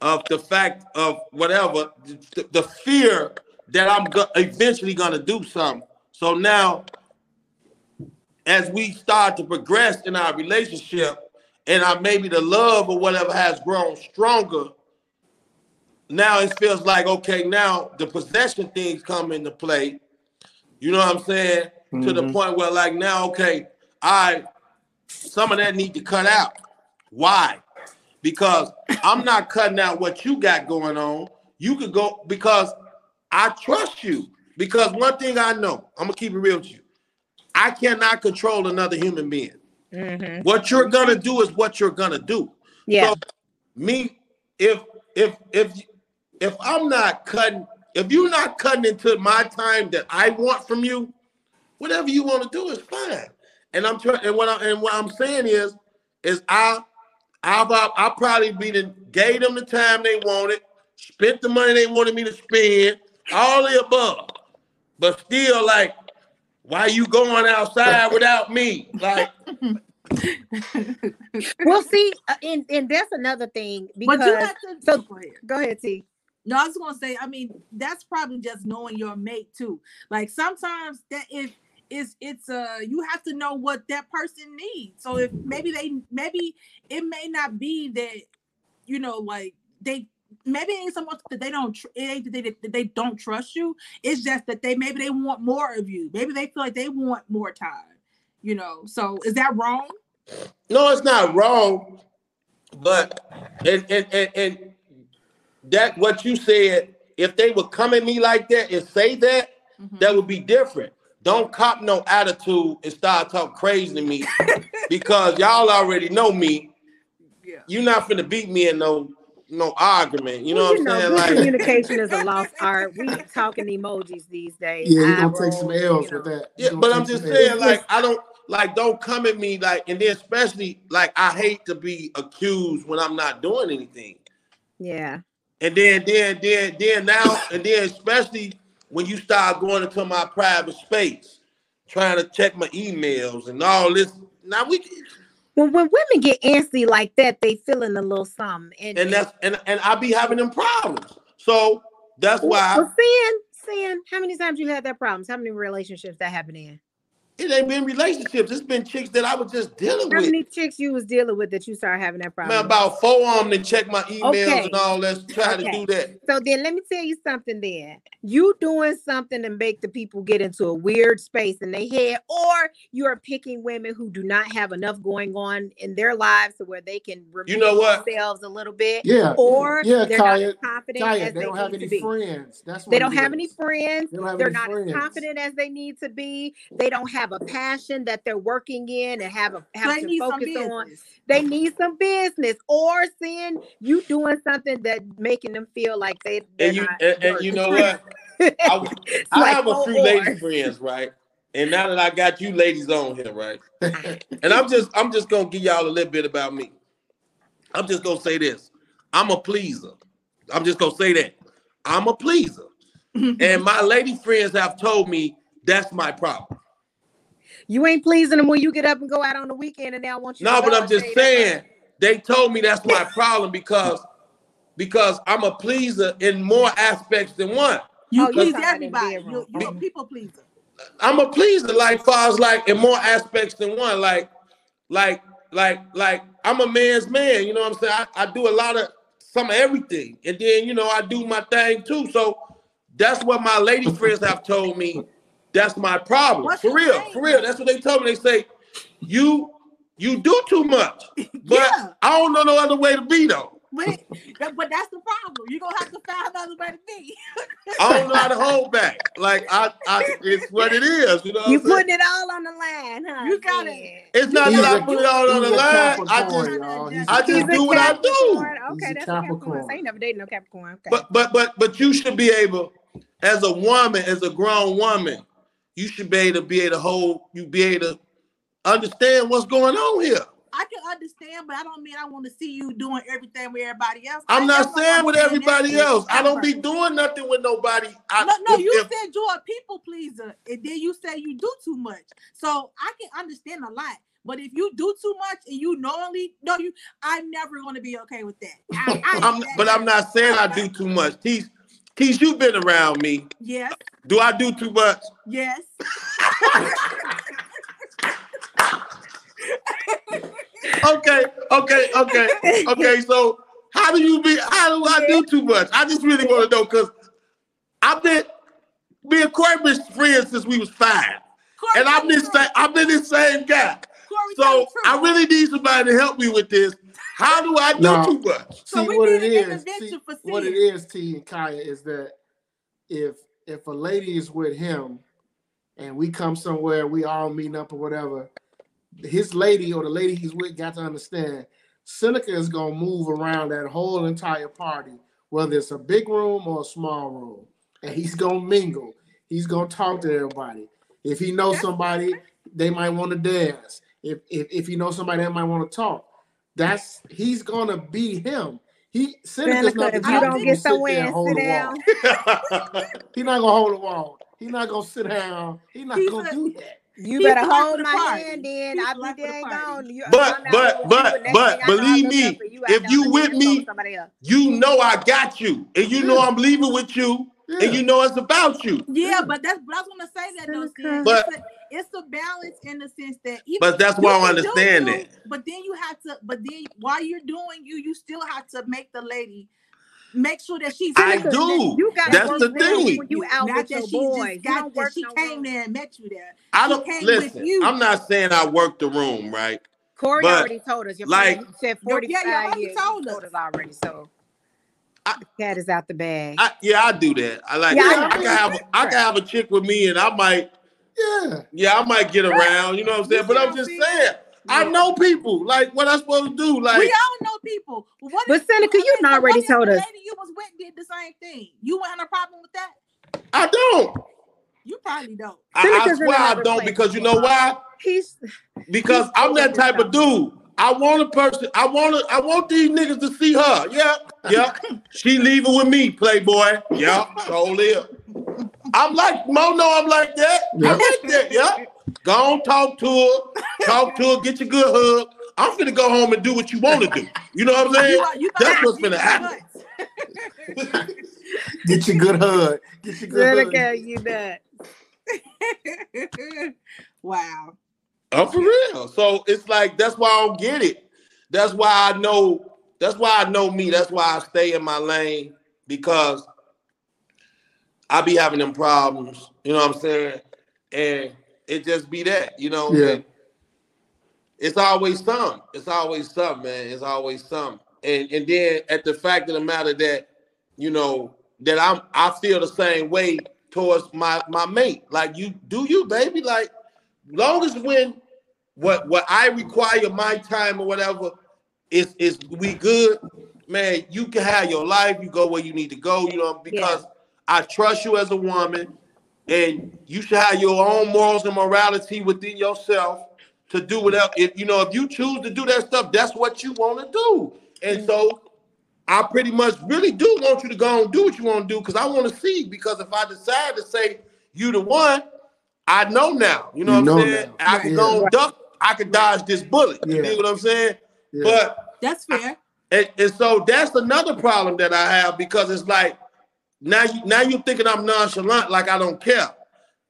of the fact of whatever the, the fear that I'm go- eventually gonna do something. So now, as we start to progress in our relationship, and I maybe the love or whatever has grown stronger. Now it feels like okay. Now the possession things come into play. You know what I'm saying? To the Mhm. point where like now, okay, I some of that need to cut out. Why? Because I'm not cutting out what you got going on. You could go because I trust you. Because one thing I know, I'm gonna keep it real with you. I cannot control another human being. Mhm. What you're gonna do is what you're gonna do. Yeah. So me, if if if if I'm not cutting, if you're not cutting into my time that I want from you, whatever you want to do is fine. And I'm trying, and what I and what I'm saying is, is I, I've I'll, I'll probably be the gave them the time they wanted, spent the money they wanted me to spend, all the above, but still like, why you going outside [LAUGHS] without me? Like, [LAUGHS] well, see, uh, and, and that's another thing because But you have to so- go ahead. go ahead, T. No, I was gonna say, I mean, that's probably just knowing your mate too. Like sometimes that if it's it's uh you have to know what that person needs. So if maybe they maybe it may not be that you know like they maybe it ain't so much that they don't tr- it ain't that they, that they don't trust you. It's just that they maybe they want more of you. Maybe they feel like they want more time. You know. So is that wrong? No, it's not wrong, but and and and, and that what you said, if they would come at me like that and say that, Mhm. that would be different. Don't cop no attitude and start talking crazy to me because y'all already know me. yeah. You're not finna beat me in no no argument. You know Well, what I'm saying? Like communication is a [LAUGHS] lost art. We talking emojis these days. Yeah, you're gonna take some L's you know. with that. Yeah, You're gonna but I'm just saying, L's. like, I don't like don't come at me like, and then especially like I hate to be accused when I'm not doing anything. Yeah. And then, then, then, then now, and then especially when you start going into my private space, trying to check my emails and all this. Now we Well, when women get antsy like that, they feeling a little something. And, and that's and and I be having them problems. So that's why well, sin, sin. How many times you had that problems? How many relationships that happened in? It ain't been relationships. It's been chicks that I was just dealing How with. How many chicks you was dealing with that you started having that problem? Man, with? about four of them to check my emails Okay. and all that, trying Okay. to do that. So then let me tell you something then. You doing something to make the people get into a weird space in their head, or you are picking women who do not have enough going on in their lives to where they can remove know what? themselves a little bit, yeah, or yeah, they're Kaya, not as confident Kaya, as they they, don't have need to any be. friends. That's what They don't have any friends. They don't have They're any not friends. as confident as they need to be. They don't have a passion that they're working in and have a have they to focus on. They need some business, or seeing you doing something that making them feel like they. they're And you not and, and you know what? I, [LAUGHS] I like have a four few oh, lady friends, right? And now that I got you ladies on here, right? [LAUGHS] And I'm just I'm just gonna give y'all a little bit about me. I'm just gonna say this. I'm a pleaser. I'm just gonna say that. I'm a pleaser. [LAUGHS] and my lady friends have told me that's my problem. You ain't pleasing them when you get up and go out on the weekend, and they don't want you. No, to but go I'm just saying they told me that's my problem because because I'm a pleaser in more aspects than one. You Oh, please talking about in everybody. bedroom. You, you a people pleaser. I'm a pleaser, like far as like in more aspects than one. Like, like, like, like I'm a man's man. You know what I'm saying? I, I do a lot of some of everything, and then you know I do my thing too. So that's what my lady friends have told me. That's my problem. What's for real, thing? for real. That's what they tell me. They say you you do too much, [LAUGHS] but Yeah. I don't know no other way to be though. But, but that's the problem. You're gonna have to find another way to be. I don't know how to [LAUGHS] hold back. Like I, I it's what it is. You know, what You I'm saying? putting it all on the line, huh? You got it. It's not He's that I a- put it all on the line. I Capricorn, just y'all. He's just do what I do. Okay, He's a that's a Capricorn. Capricorn. So you never dated no Capricorn. Okay. But but but but you should be able, as a woman, as a grown woman, you should be able to be able to hold, you be able to understand what's going on here. I can understand, but I don't mean I want to see you doing everything with everybody else. I'm I not saying with everybody that else. I don't be doing nothing with nobody. I, No, no, if- you if- said you're a people pleaser, and then you say you do too much. So I can understand a lot. But if you do too much and you knowingly no, you, I'm never going to be okay with that. I, I, [LAUGHS] I'm, but I'm not saying I do too much. Tease, Tease, you've been around me. Yes, Do I do too much? yes. [LAUGHS] Okay, okay, okay, okay. So how do you be? How do I do too much? I just really want to know because I've been me and Corey been friends since we was five, Corey, and i'm the same i'm been the same guy. Corey, So. I really need somebody to help me with this. How do I do No. too much? So See we what need it an is. See, for what it is, T and Kaya, is that if if a lady is with him and we come somewhere, we all meeting up or whatever, his lady or the lady he's with got to understand Seneca is gonna move around that whole entire party, whether it's a big room or a small room, and he's gonna mingle. He's gonna talk to everybody. If he knows somebody, they might want to dance. If if if he knows somebody that might want to talk, that's he's gonna be him. He Seneca's Seneca, not the if type you don't dude get to sit somewhere there and and hold sit the down, [LAUGHS] wall. He's not gonna hold the wall. He's not gonna sit down. He's not He's gonna a- do that. you He's better the life of hold my party. hand. Then He's I'll the be life of the dang gone. You, But- but- but- you, and next but thing I know, I believe me, you if you with me, with somebody else. You know I got you, and you know I'm leaving with you, Yeah. and you know it's about you. Yeah, but that's but I was gonna say that though. Seneca. But- it's, a, balance in the sense that even But that's why I can do understand you, that. But then you have to. But then while you're doing you, you still have to make the lady make sure that she's. I Seneca, do. You got That's work the now thing. when you out Not with that your she boys. just You got don't that she no came room. there and met you there. I She don't came with listen. you. I'm not saying I work the room, right? Corey But, already told us. Your like- friend said Yo, 45 yeah, you already years. told He told us. us already. So I- the cat is out the bag. I, yeah, I do that. I like. Yeah, I, I can have. I can have a chick with me, and I might. Yeah. Yeah, I might get around. You know what I'm saying? You But I'm just I'm saying? saying. I know people. Like, what I supposed to do? Like, we all know people. But, what But Seneca, you okay, so already told the us. lady you was with did the same thing. You wouldn't a problem with that. I don't. You probably don't. I, I swear I don't because you know why? He's Because He's I'm that of type of dude. I want a person. I want to. I want these niggas to see her. Yeah, yeah. [LAUGHS] she leaving with me, playboy. Yeah, so live. I'm like Mono. I'm like that. Yeah. I like that. Yeah. Go on, talk to her. Talk to her. Get your good hug. I'm finna go home and do what you want to do. You know what I'm saying? You, you That's thought what's you finna happen. Get your good hug. Get your good hug. You nut. [LAUGHS] wow. I'm for real. So it's like that's why I don't get it. That's why I know. That's why I know me. That's why I stay in my lane because I be having them problems. You know what I'm saying? And it just be that. You know. Yeah. And It's always some. It's always some, man. It's always some. And and then at the fact of the matter that you know that I'm I feel the same way towards my my mate. Like you do you, baby. Like long as when what what I require my time or whatever is is we good, man. You can have your life. You go where you need to go. You know because I trust you as a woman, and you should have your own morals and morality within yourself to do whatever. If you know if you choose to do that stuff, that's what you want to do. And so I pretty much really do want you to go and do what you want to do because I want to see. Because if I decide to say you the one, I know now. You know You what know I'm saying? now. I can Yeah. go and duck. I can dodge this bullet. You Yeah. dig what I'm saying? Yeah. But That's fair. and, and so that's another problem that I have because it's like now now you're thinking I'm nonchalant, like I don't care.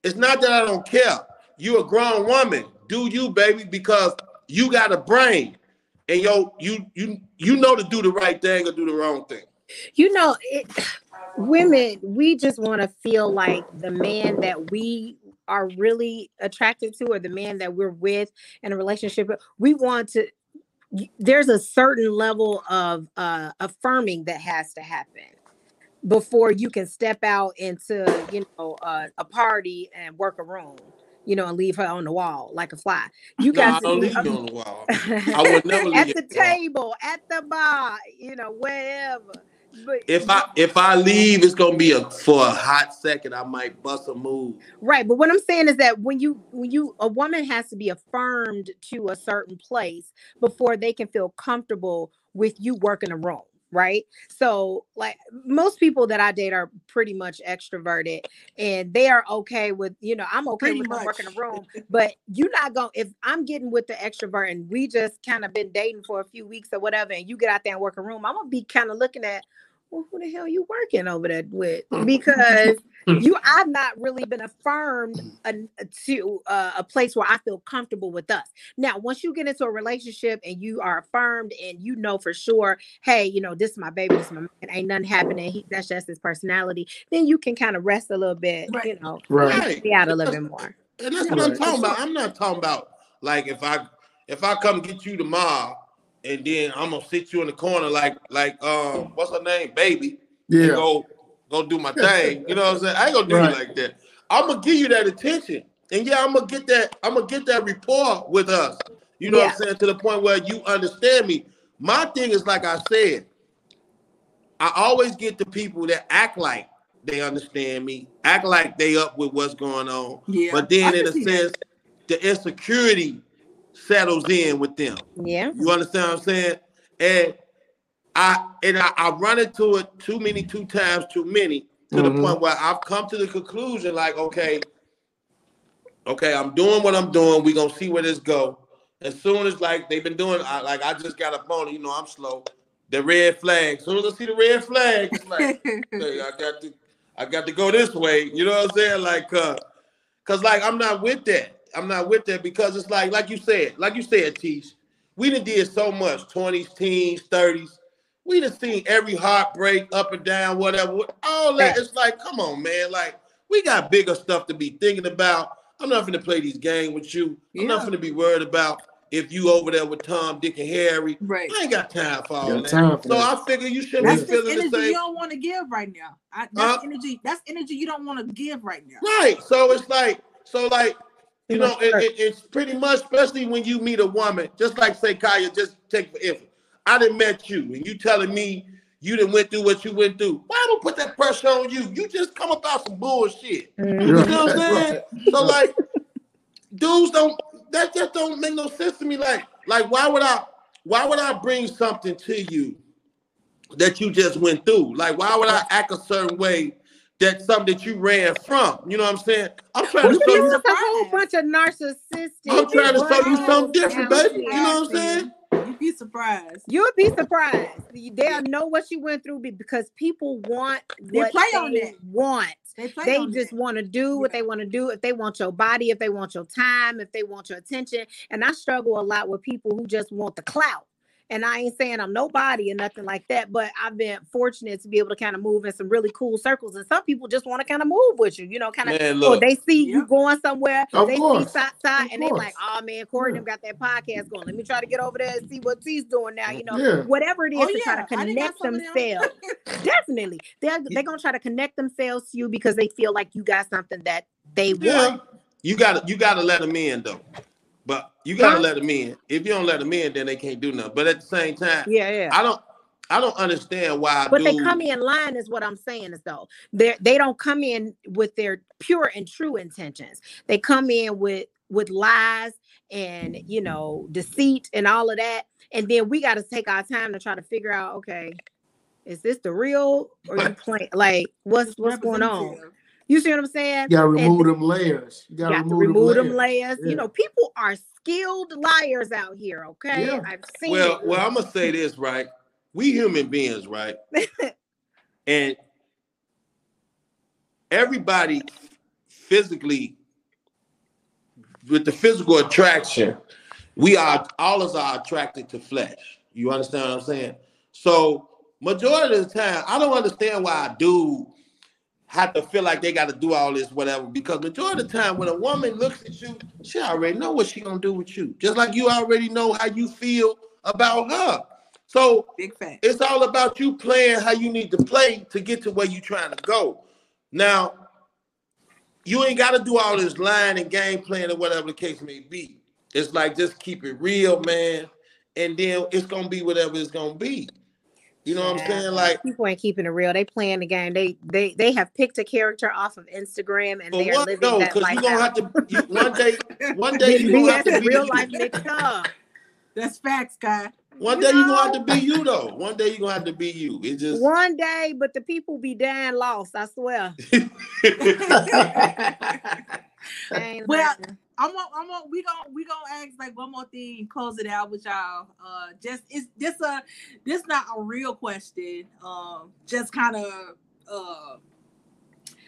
It's not that I don't care. You a grown woman. Do you, baby? Because you got a brain, and yo, you you you know to do the right thing or do the wrong thing. you know it, women we just want to feel like the man that we are really attracted to or the man that we're with in a relationship we want to there's a certain level of uh affirming that has to happen before you can step out into you know uh, a party and work a room you know and leave her on the wall like a fly you No, got don't to leave you on the wall. [LAUGHS] I would never leave at the on the wall. table at the bar you know wherever but If I if I leave, it's gonna be a for a hot second. I might bust a move. Right, but what I'm saying is that when you when you a woman has to be affirmed to a certain place before they can feel comfortable with you working a room, right? So like most people that I date are pretty much extroverted and they are okay with, you know, I'm okay Pretty with much. working a room, [LAUGHS] but you're not going to if I'm getting with the extrovert and we just kind of been dating for a few weeks or whatever and you get out there and work a room, I'm going to be kind of looking at well, who the hell you working over there with? [LAUGHS] Because you, I've not really been affirmed an- to uh, a place where I feel comfortable with us. Now, once you get into a relationship and you are affirmed and you know for sure, hey, you know, this is my baby, this is my man, ain't nothing happening. He, that's just his personality. Then you can kind of rest a little bit, you know, Right. Right. be out a little bit more. And that's what I'm talking about. I'm not talking about like if I if I come get you tomorrow and then I'm gonna sit you in the corner like like um what's her name, baby, and Yeah. go go do my [LAUGHS] thing. You know what I'm saying? I ain't gonna do Right. you like that. I'm gonna give you that attention. And yeah, I'm gonna get that, I'm gonna get that rapport with us. You know what I'm saying? To the point where you understand me. My thing is like I said, I always get the people that act like they understand me, act like they up with what's going on. Yeah. But then in a see that. sense, the insecurity settles in with them. Yeah. You understand what I'm saying? And I and I, I run into it too many, two times too many, to the Mhm. point where I've come to the conclusion, like, okay, okay, I'm doing what I'm doing. We're gonna see where this go. As soon as like they've been doing, I, like I just got a phone, you know, I'm slow. The red flag. As soon as I see the red flag, it's like, [LAUGHS] hey, I got to, I got to go this way. You know what I'm saying? Like, uh, cause like I'm not with that. I'm not with that because it's like, like you said, like you said, Teach. We done did so much, 20s, teens, 30s. We done seen every heartbreak up and down, whatever. All that. It's like, come on, man. Like, we got bigger stuff to be thinking about. I'm not gonna play these games with you. I'm not gonna be worried about if you over there with Tom, Dick, and Harry. right. I ain't got time for all that. time for so that. I figure you shouldn't That's be just feeling the energy same. you don't want to give right now. I, that's Huh? energy. That's energy you don't want to give right now. Right. So it's like, so like, you know, it, it- it's pretty much, especially when you meet a woman, just like say Kaya, just take for instance. I didn't met you and you telling me you didn't went through what you went through. Why don't put that pressure on you? You just come about some bullshit. Mhm. You know what I'm saying? Right. So like, dudes don't that just don't make no sense to me. Like, like why would I why would I bring something to you that you just went through? Like, why would I act a certain way that something that you ran from? You know what I'm saying? I'm trying to show you a whole bunch of narcissistic. I'm trying to show you something different, baby. You know what I'm saying? You'd be surprised. You'll be surprised. They'll know what you went through because people want They play on they that. want. They They just want to do what Yeah. they want to do. If they want your body, if they want your time, if they want your attention. And I struggle a lot with people who just want the clout. And I ain't saying I'm nobody and nothing like that, but I've been fortunate to be able to kind of move in some really cool circles. And some people just want to kind of move with you, you know, kind of Man, or look. they see you going somewhere, Of they course. see side side, and they like, oh man, Corey Yeah. got that podcast going. Let me try to get over there and see what T's doing now. You know, Yeah. whatever it is Oh, to try to I done got connect some of them. themselves. [LAUGHS] Definitely, they're they're gonna try to connect themselves to you because they feel like you got something that they Yeah. want. You gotta you gotta let them in though. But you gotta Huh? let them in. If you don't let them in, then they can't do nothing. But at the same time, Yeah, yeah. I don't I don't understand why But they come in line is what I'm saying is though. They they don't come in with their pure and true intentions. They come in with with lies and you know deceit and all of that. And then we got to take our time to try to figure out, okay, is this the real or you playing like what's what's going on? Representative. You see what I'm saying? You gotta And remove them layers. You you gotta have to remove, remove them them layers. layers. Yeah. You know, people are skilled liars out here. Okay, Yeah. I've seen Well, it. well, I'm gonna say this, right? We human beings, right? [LAUGHS] and everybody physically with the physical attraction, we are all of us are attracted to flesh. You understand what I'm saying? So majority of the time, I don't understand why a dude have to feel like they got to do all this, whatever. Because majority of the time, when a woman looks at you, she already know what she gonna do with you. Just like you already know how you feel about her. So it's all about you playing how you need to play to get to where you're trying to go. Now, you ain't got to do all this lying and game playing or whatever the case may be. It's like just keep it real, man, and then it's gonna be whatever it's gonna be. You know what I'm saying? Like, people ain't keeping it real. They playing the game. They they they have picked a character off of Instagram and but they are what? living No, that life you're gonna out. have to. You, one day, one [LAUGHS] day you're gonna have to be real life [LAUGHS] mixed up. That's facts, guy. One You day you're gonna have to be you though. One day you're gonna have to be you. It just One day, but the people be dying lost. I swear. [LAUGHS] Ain't Well, lying. I'm on, I'm on, we gonna we gonna ask like one more thing, and close it out with y'all. Uh just it's this a this not a real question. Um just kind of uh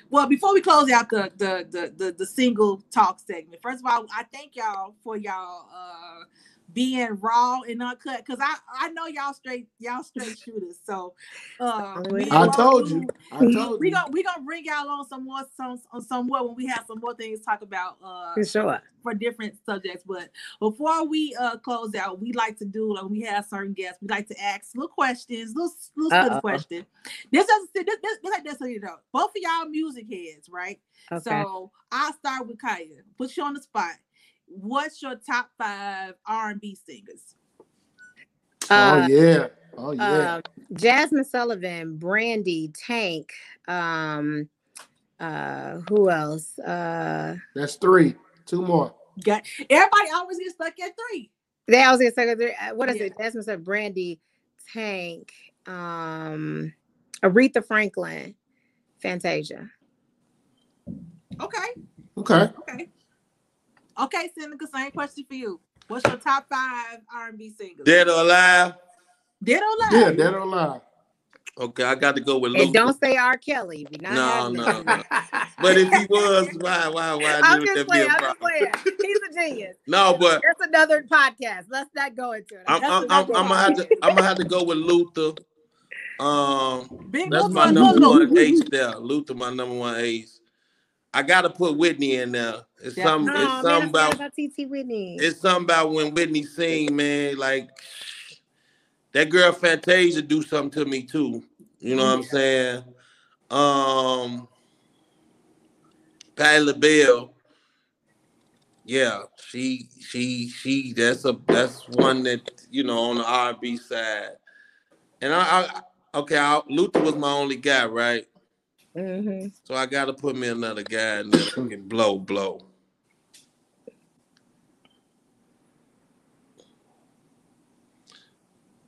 well before we close out the the, the the the single talk segment, first of all, I thank y'all for y'all uh being raw and uncut because I I know y'all straight y'all straight shooters. So uh I told you. I told we you. gonna we gonna bring y'all on some more some on some more when we have some more things to talk about uh For sure. for different subjects. But before we uh close out, we like to do like when we have certain guests, we like to ask little questions, little little Uh-oh. question. This doesn't this, this, this ain't you know Both of y'all music heads, right? Okay. So I'll start with Kaya. Put you on the spot. What's your top five R and B singers? Uh, oh yeah. Oh yeah. um, Jazmine Sullivan, Brandy, Tank, um, uh, who else? Uh, That's three. Two more. Got everybody always gets stuck at three. they I was gonna say there- uh, what is Yeah. it? Jazmine Sullivan, Brandy, Tank, um, Aretha Franklin, Fantasia. Okay, Okay. okay. Okay, Seneca, same question for you. What's your top five R and B singers? dead or alive. Dead or alive? Yeah, dead or alive. Okay, I got to go with And Luke. don't say R. Kelly. We not No, having no, no. But if he was, why, why, why I'm just playing. a I'm just playing. He's a genius. [LAUGHS] No, but That's another podcast. Let's not go into it. I'm, I'm, I'm, I'm gonna have to, I'm gonna have to go with Luther. Um, Big that's Luther, my number Luther. one ace there. Luther, my number one ace. I gotta put Whitney in there. It's Yeah. some, Oh, it's something about, about TT Whitney. it's something about when Whitney sing, man. Like that girl Fantasia do something to me too. You know what I'm saying? Um, Patti LaBelle. Yeah, she, she, she. That's a that's one that you know on the R&B side. And I, I okay, I, Luther was my only guy, right? Hmm So I got to put me another guy in there who can blow, blow.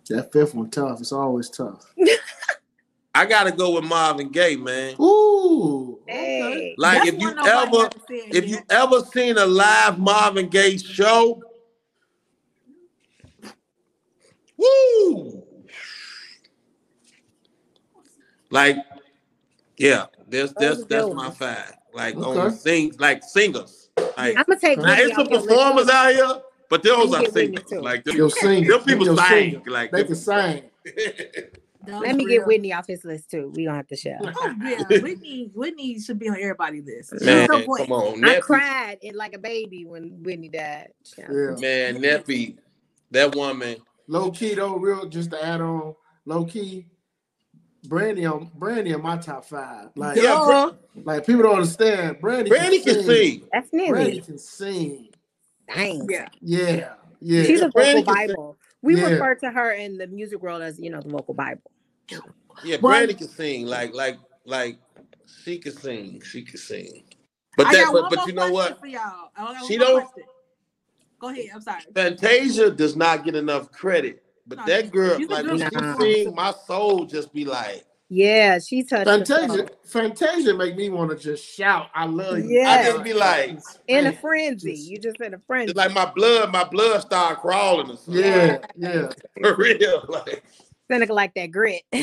That fifth one tough. It's always tough. [LAUGHS] I got to go with Marvin Gaye, man. Ooh. Hey. Like That's if you ever, if you ever seen a live Marvin Gaye show, woo! Like, yeah, there's Those that's that's my ones. five. Like Okay. on sing, like singers. Like I'm gonna take now it's some off your list. performers out here, but those me are singers. Like them, Yo, sing. them people Yo, sing. sing. Like They them can sing. [LAUGHS] That Let was me get. Whitney off his list too. We gonna have to share. Oh yeah, [LAUGHS] Whitney. Whitney should be on everybody's list. She's Man, so come great. on, I cried it like a baby when Whitney died. Yeah. man, Neppy, that woman. Low key though, real just to add on, low key, Brandy on Brandy on my top five. Like, Yeah, Bra- uh-huh. like people don't understand. Brandy, Brandy can sing. That's nearly. Brandy can sing. Dang. Yeah. Yeah, yeah. She's a Brandy vocal can sing. Bible. We Yeah. refer to her in the music world as, you know, the vocal Bible. Yeah, Well- Brandy can sing. Like, like, like, she can sing. She can sing. But I that, but, but you know what? For y'all. I got one She more don't- question. Go ahead. I'm sorry. Fantasia does not get enough credit. But No, that girl, like good when she performer. sing, my soul just be like, Yeah, she touched Fantasia. Fantasia make me want to just shout, "I love you." Yeah. I just be like, in a frenzy. just- You just in a frenzy. it's like my blood, my blood start crawling or something. Yeah, yeah. For real. Like, Seneca like that grit. [LAUGHS]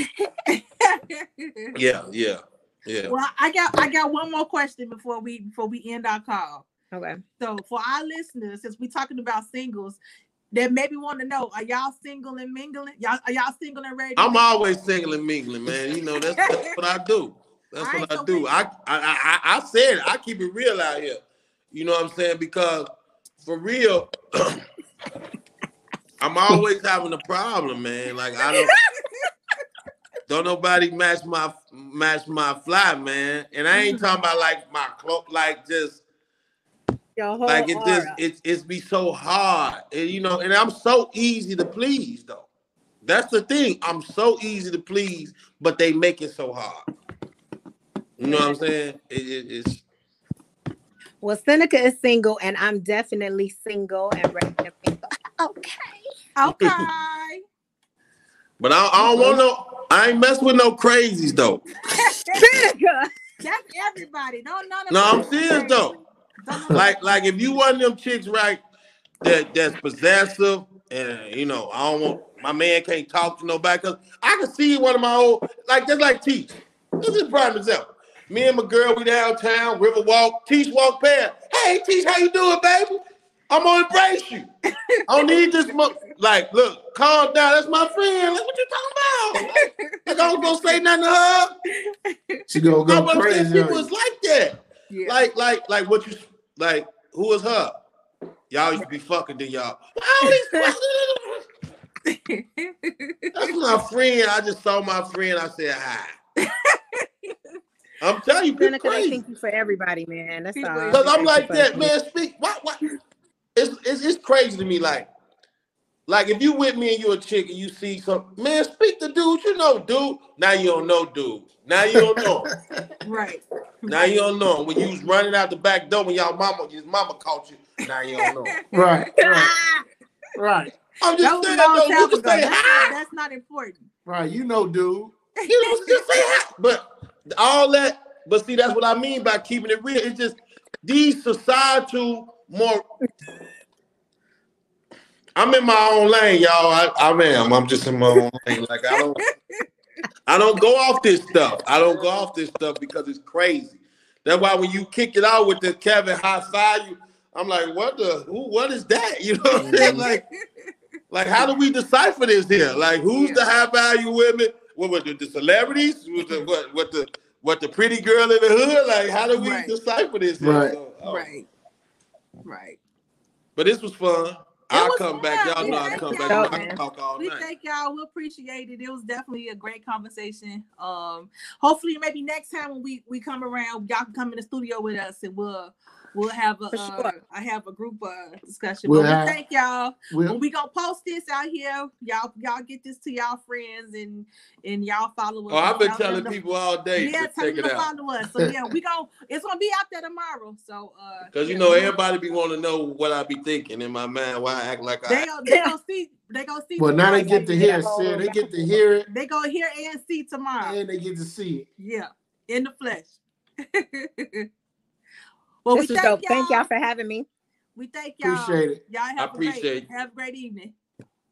yeah, yeah, yeah. well, I got I got one more question before we before we end our call. okay. So for our listeners, since we're talking about singles, that maybe want to know: Are y'all single and mingling? Y'all are y'all single and ready? I'm always singling and mingling, man. You know, that's, that's what I do. That's right, what I so do. I, I I I said it. I keep it real out here. You know what I'm saying? Because for real, [COUGHS] I'm always having a problem, man. Like I don't don't nobody match my match my fly, man. And I ain't mm-hmm. talking about like my clo like just Your whole like it just aura. it it's be so hard. And you know, and I'm so easy to please though. That's the thing. I'm so easy to please, but they make it so hard. You know what I'm saying? It, it, it's Well, Seneca is single, and I'm definitely single and ready to mingle. [LAUGHS] Okay. Okay. [LAUGHS] but I, I don't want no. I ain't mess with no crazies though. [LAUGHS] Seneca. That's everybody. No, no, of No, I'm is serious though. Like like if you one of them chicks right that that's possessive and you know I don't want my man can't talk to nobody because I can see one of my old like just like Teach. This is prime example. Me and my girl, we downtown, River Walk. Teach walk past. Hey, Teach, how you doing, baby? I'm gonna embrace you. I don't need this. Mo- like, look, calm down. That's my friend. Like, what you talking about? Like, I don't go say nothing to her. She gonna go saying crazy. people was like that. Yeah. Like, like, like what you like? Who was her? Y'all used to be fucking then y'all. All these questions. That's my friend. I just saw my friend. I said hi. I'm telling you, people Seneca, they crazy. think you for everybody, man. That's all. Cause I'm like that, man. Speak. What? What? It's, it's it's crazy to me. Like, like if you with me and you're a chick and you see some man, speak to dude. You know, dude. Now you don't know, dude. Now you don't know. [LAUGHS] right. Now you don't know when you was running out the back door when y'all mama, his mama caught you. Now you don't know. [LAUGHS] Right, right, [LAUGHS] right, I'm just was saying long though. You time can say That's hi. not, that's not important. right. You know, dude. You know, just say hi. But all that. But see, that's what I mean by keeping it real. It's just these societal more. I'm in my own lane, y'all. I, I am. I'm just in my own lane. Like I don't. I don't go off this stuff. I don't go off this stuff because it's crazy. That's why when you kick it out with the Kevin high five, you, I'm like, what the? Who? What is that? [LAUGHS] You know what I'm saying? Mm-hmm. Like, like how do we decipher this here? Like, who's the high value women? What was the, the celebrities? What the what? What the what the pretty girl in the hood? Like, how do we Right. decipher this? here? Right. So, oh. Right. Right. But this was fun. I'll come back. Y'all know I'll come y'all. back. I can talk all We night. thank y'all. We appreciate it. It was definitely a great conversation. Um, hopefully, maybe next time when we we come around, y'all can come in the studio with us and we'll we'll have a For uh. I have a group uh, discussion. We'll but we have- thank y'all. When We'll, we gonna post this out here, y'all y'all get this to y'all friends and and y'all follow us. Oh, I've been Y'all telling them- people all day Yeah, to tell check them it to out. follow us. So yeah, we gon' it's gonna be out there tomorrow. So uh, Cause you know everybody be want to know what I be thinking in my mind. Why I act like they I. gonna they gonna see they gonna see. well, now they get to hear, see, they get to hear it, They gonna hear and see tomorrow. and they get to see it. Yeah, in the flesh. [LAUGHS] well, This we was thank dope. y'all. Thank y'all for having me. We thank y'all. Appreciate it. Y'all have a appreciate great it. have a great evening.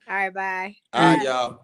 All right, bye. All right, y'all.